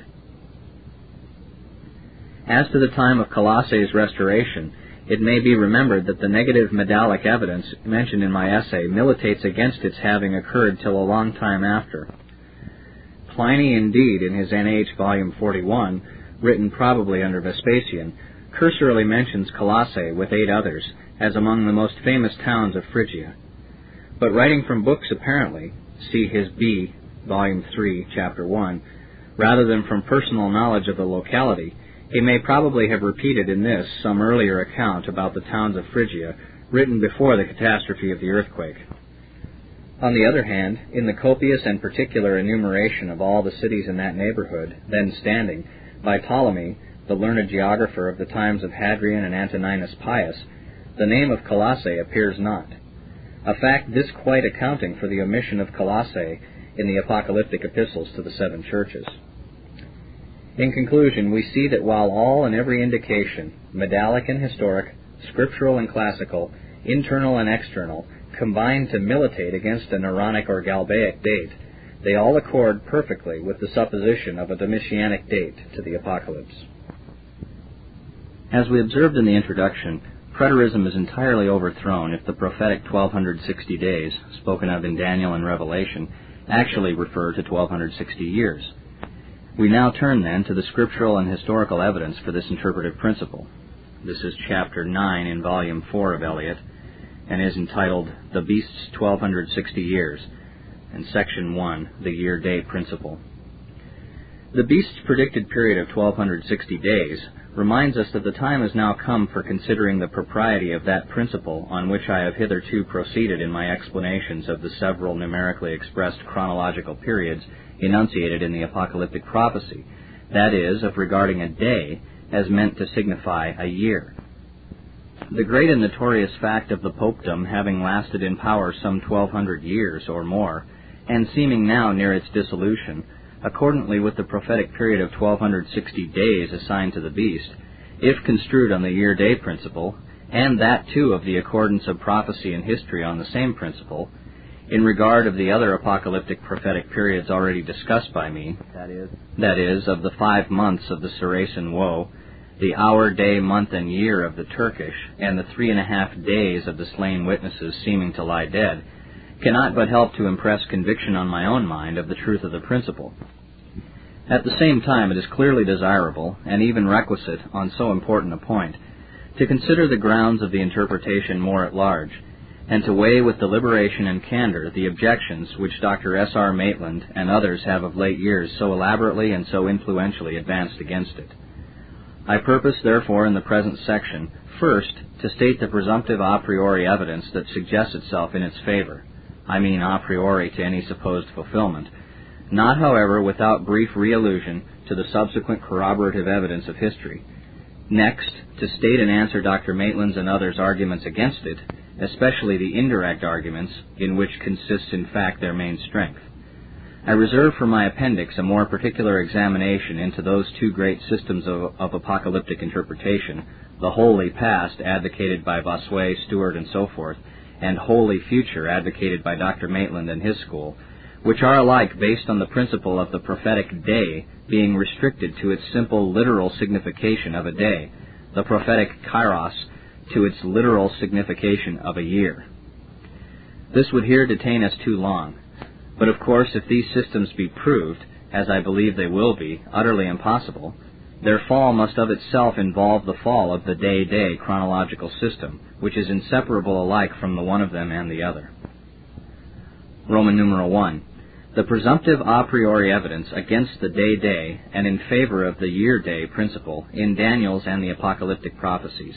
As to the time of Colossae's restoration, it may be remembered that the negative medallic evidence mentioned in my essay militates against its having occurred till a long time after. Pliny, indeed, in his NH, volume 41, written probably under Vespasian, cursorily mentions Colossae with eight others as among the most famous towns of Phrygia. But writing from books apparently, see his B, volume 3, chapter 1, rather than from personal knowledge of the locality, he may probably have repeated in this some earlier account about the towns of Phrygia, written before the catastrophe of the earthquake. On the other hand, in the copious and particular enumeration of all the cities in that neighborhood, then standing, by Ptolemy, the learned geographer of the times of Hadrian and Antoninus Pius, the name of Colossae appears not. A fact this quite accounting for the omission of Colossae in the apocalyptic epistles to the seven churches. In conclusion, we see that while all and every indication, medallic and historic, scriptural and classical, internal and external, combine to militate against a Neronic or Galbaic date, they all accord perfectly with the supposition of a Domitianic date to the apocalypse. As we observed in the introduction, preterism is entirely overthrown if the prophetic 1260 days, spoken of in Daniel and Revelation, actually refer to 1260 years. We now turn then to the scriptural and historical evidence for this interpretive principle. This is chapter 9 in volume 4 of Elliott and is entitled The Beast's 1260 Years, and section 1, The Year Day Principle. The beast's predicted period of 1260 days reminds us that the time has now come for considering the propriety of that principle on which I have hitherto proceeded in my explanations of the several numerically expressed chronological periods enunciated in the apocalyptic prophecy, that is, of regarding a day as meant to signify a year. The great and notorious fact of the popedom having lasted in power some twelve hundred years or more, and seeming now near its dissolution, accordantly with the prophetic period of 1260 days assigned to the beast, if construed on the year day principle, and that too of the accordance of prophecy and history on the same principle, in regard of the other apocalyptic prophetic periods already discussed by me, that is, that is, of the five months of the Saracen woe, the hour, day, month, and year of the Turkish, and the three and a half days of the slain witnesses seeming to lie dead, cannot but help to impress conviction on my own mind of the truth of the principle. At the same time, it is clearly desirable, and even requisite on so important a point, to consider the grounds of the interpretation more at large, and to weigh with deliberation and candor the objections which Dr. S. R. Maitland and others have of late years so elaborately and so influentially advanced against it. I purpose, therefore, in the present section, first, to state the presumptive a priori evidence that suggests itself in its favor, I mean a priori to any supposed fulfillment, not, however, without brief re-allusion to the subsequent corroborative evidence of history. Next, to state and answer Dr. Maitland's and others' arguments against it, especially the indirect arguments, in which consists in fact their main strength. I reserve for my appendix a more particular examination into those two great systems of, of apocalyptic interpretation, the wholly past advocated by Bossuet, Stuart, and so forth, and holy future advocated by Dr. Maitland and his school, which are alike based on the principle of the prophetic day being restricted to its simple literal signification of a day, the prophetic kairos to its literal signification of a year. This would here detain us too long, but of course if these systems be proved, as I believe they will be, utterly impossible, their fall must of itself involve the fall of the day-day chronological system, which is inseparable alike from the one of them and the other. Roman numeral 1. The presumptive a priori evidence against the day-day and in favor of the year-day principle in Daniel's and the apocalyptic prophecies.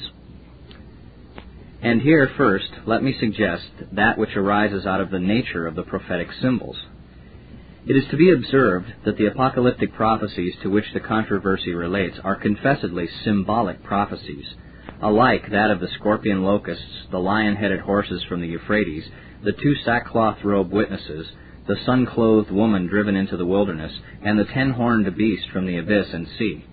And here first, let me suggest that which arises out of the nature of the prophetic symbols, it is to be observed that the apocalyptic prophecies to which the controversy relates are confessedly symbolic prophecies, alike that of the scorpion locusts, the lion headed horses from the Euphrates, the two sackcloth robed witnesses, the sun clothed woman driven into the wilderness, and the ten horned beast from the abyss and sea.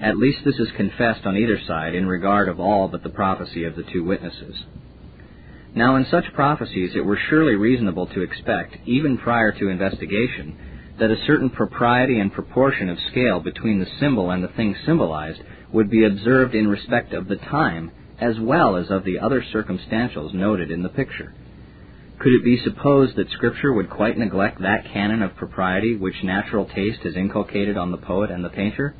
At least this is confessed on either side in regard of all but the prophecy of the two witnesses. Now, in such prophecies, it were surely reasonable to expect, even prior to investigation, that a certain propriety and proportion of scale between the symbol and the thing symbolized would be observed in respect of the time as well as of the other circumstantials noted in the picture. Could it be supposed that Scripture would quite neglect that canon of propriety which natural taste has inculcated on the poet and the painter?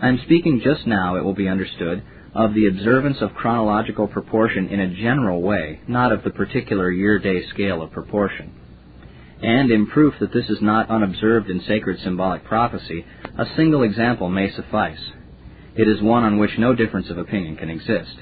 I am speaking just now, it will be understood, of the observance of chronological proportion in a general way, not of the particular year-day scale of proportion. And in proof that this is not unobserved in sacred symbolic prophecy, a single example may suffice. It is one on which no difference of opinion can exist.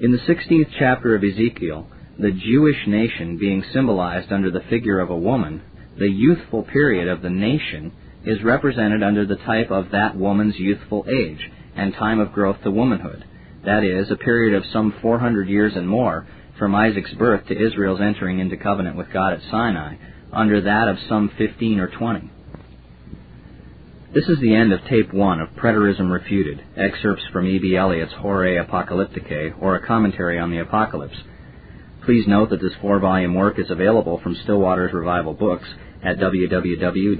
In the 16th chapter of Ezekiel, the Jewish nation being symbolized under the figure of a woman, the youthful period of the nation is represented under the type of that woman's youthful age and time of growth to womanhood, that is, a period of some 400 years and more from Isaac's birth to Israel's entering into covenant with God at Sinai, under that of some 15 or 20. This is the end of tape one of Preterism Refuted, excerpts from E.B. Elliott's Horae Apocalypticae, or a commentary on the Apocalypse, Please note that this four volume work is available from Still Waters Revival Books at www.swrb.com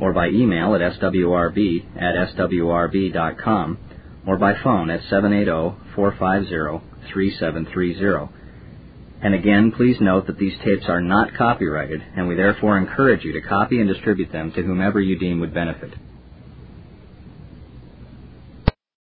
or by email at swrb at swrb.com or by phone at 780-450-3730. And again, please note that these tapes are not copyrighted, and we therefore encourage you to copy and distribute them to whomever you deem would benefit.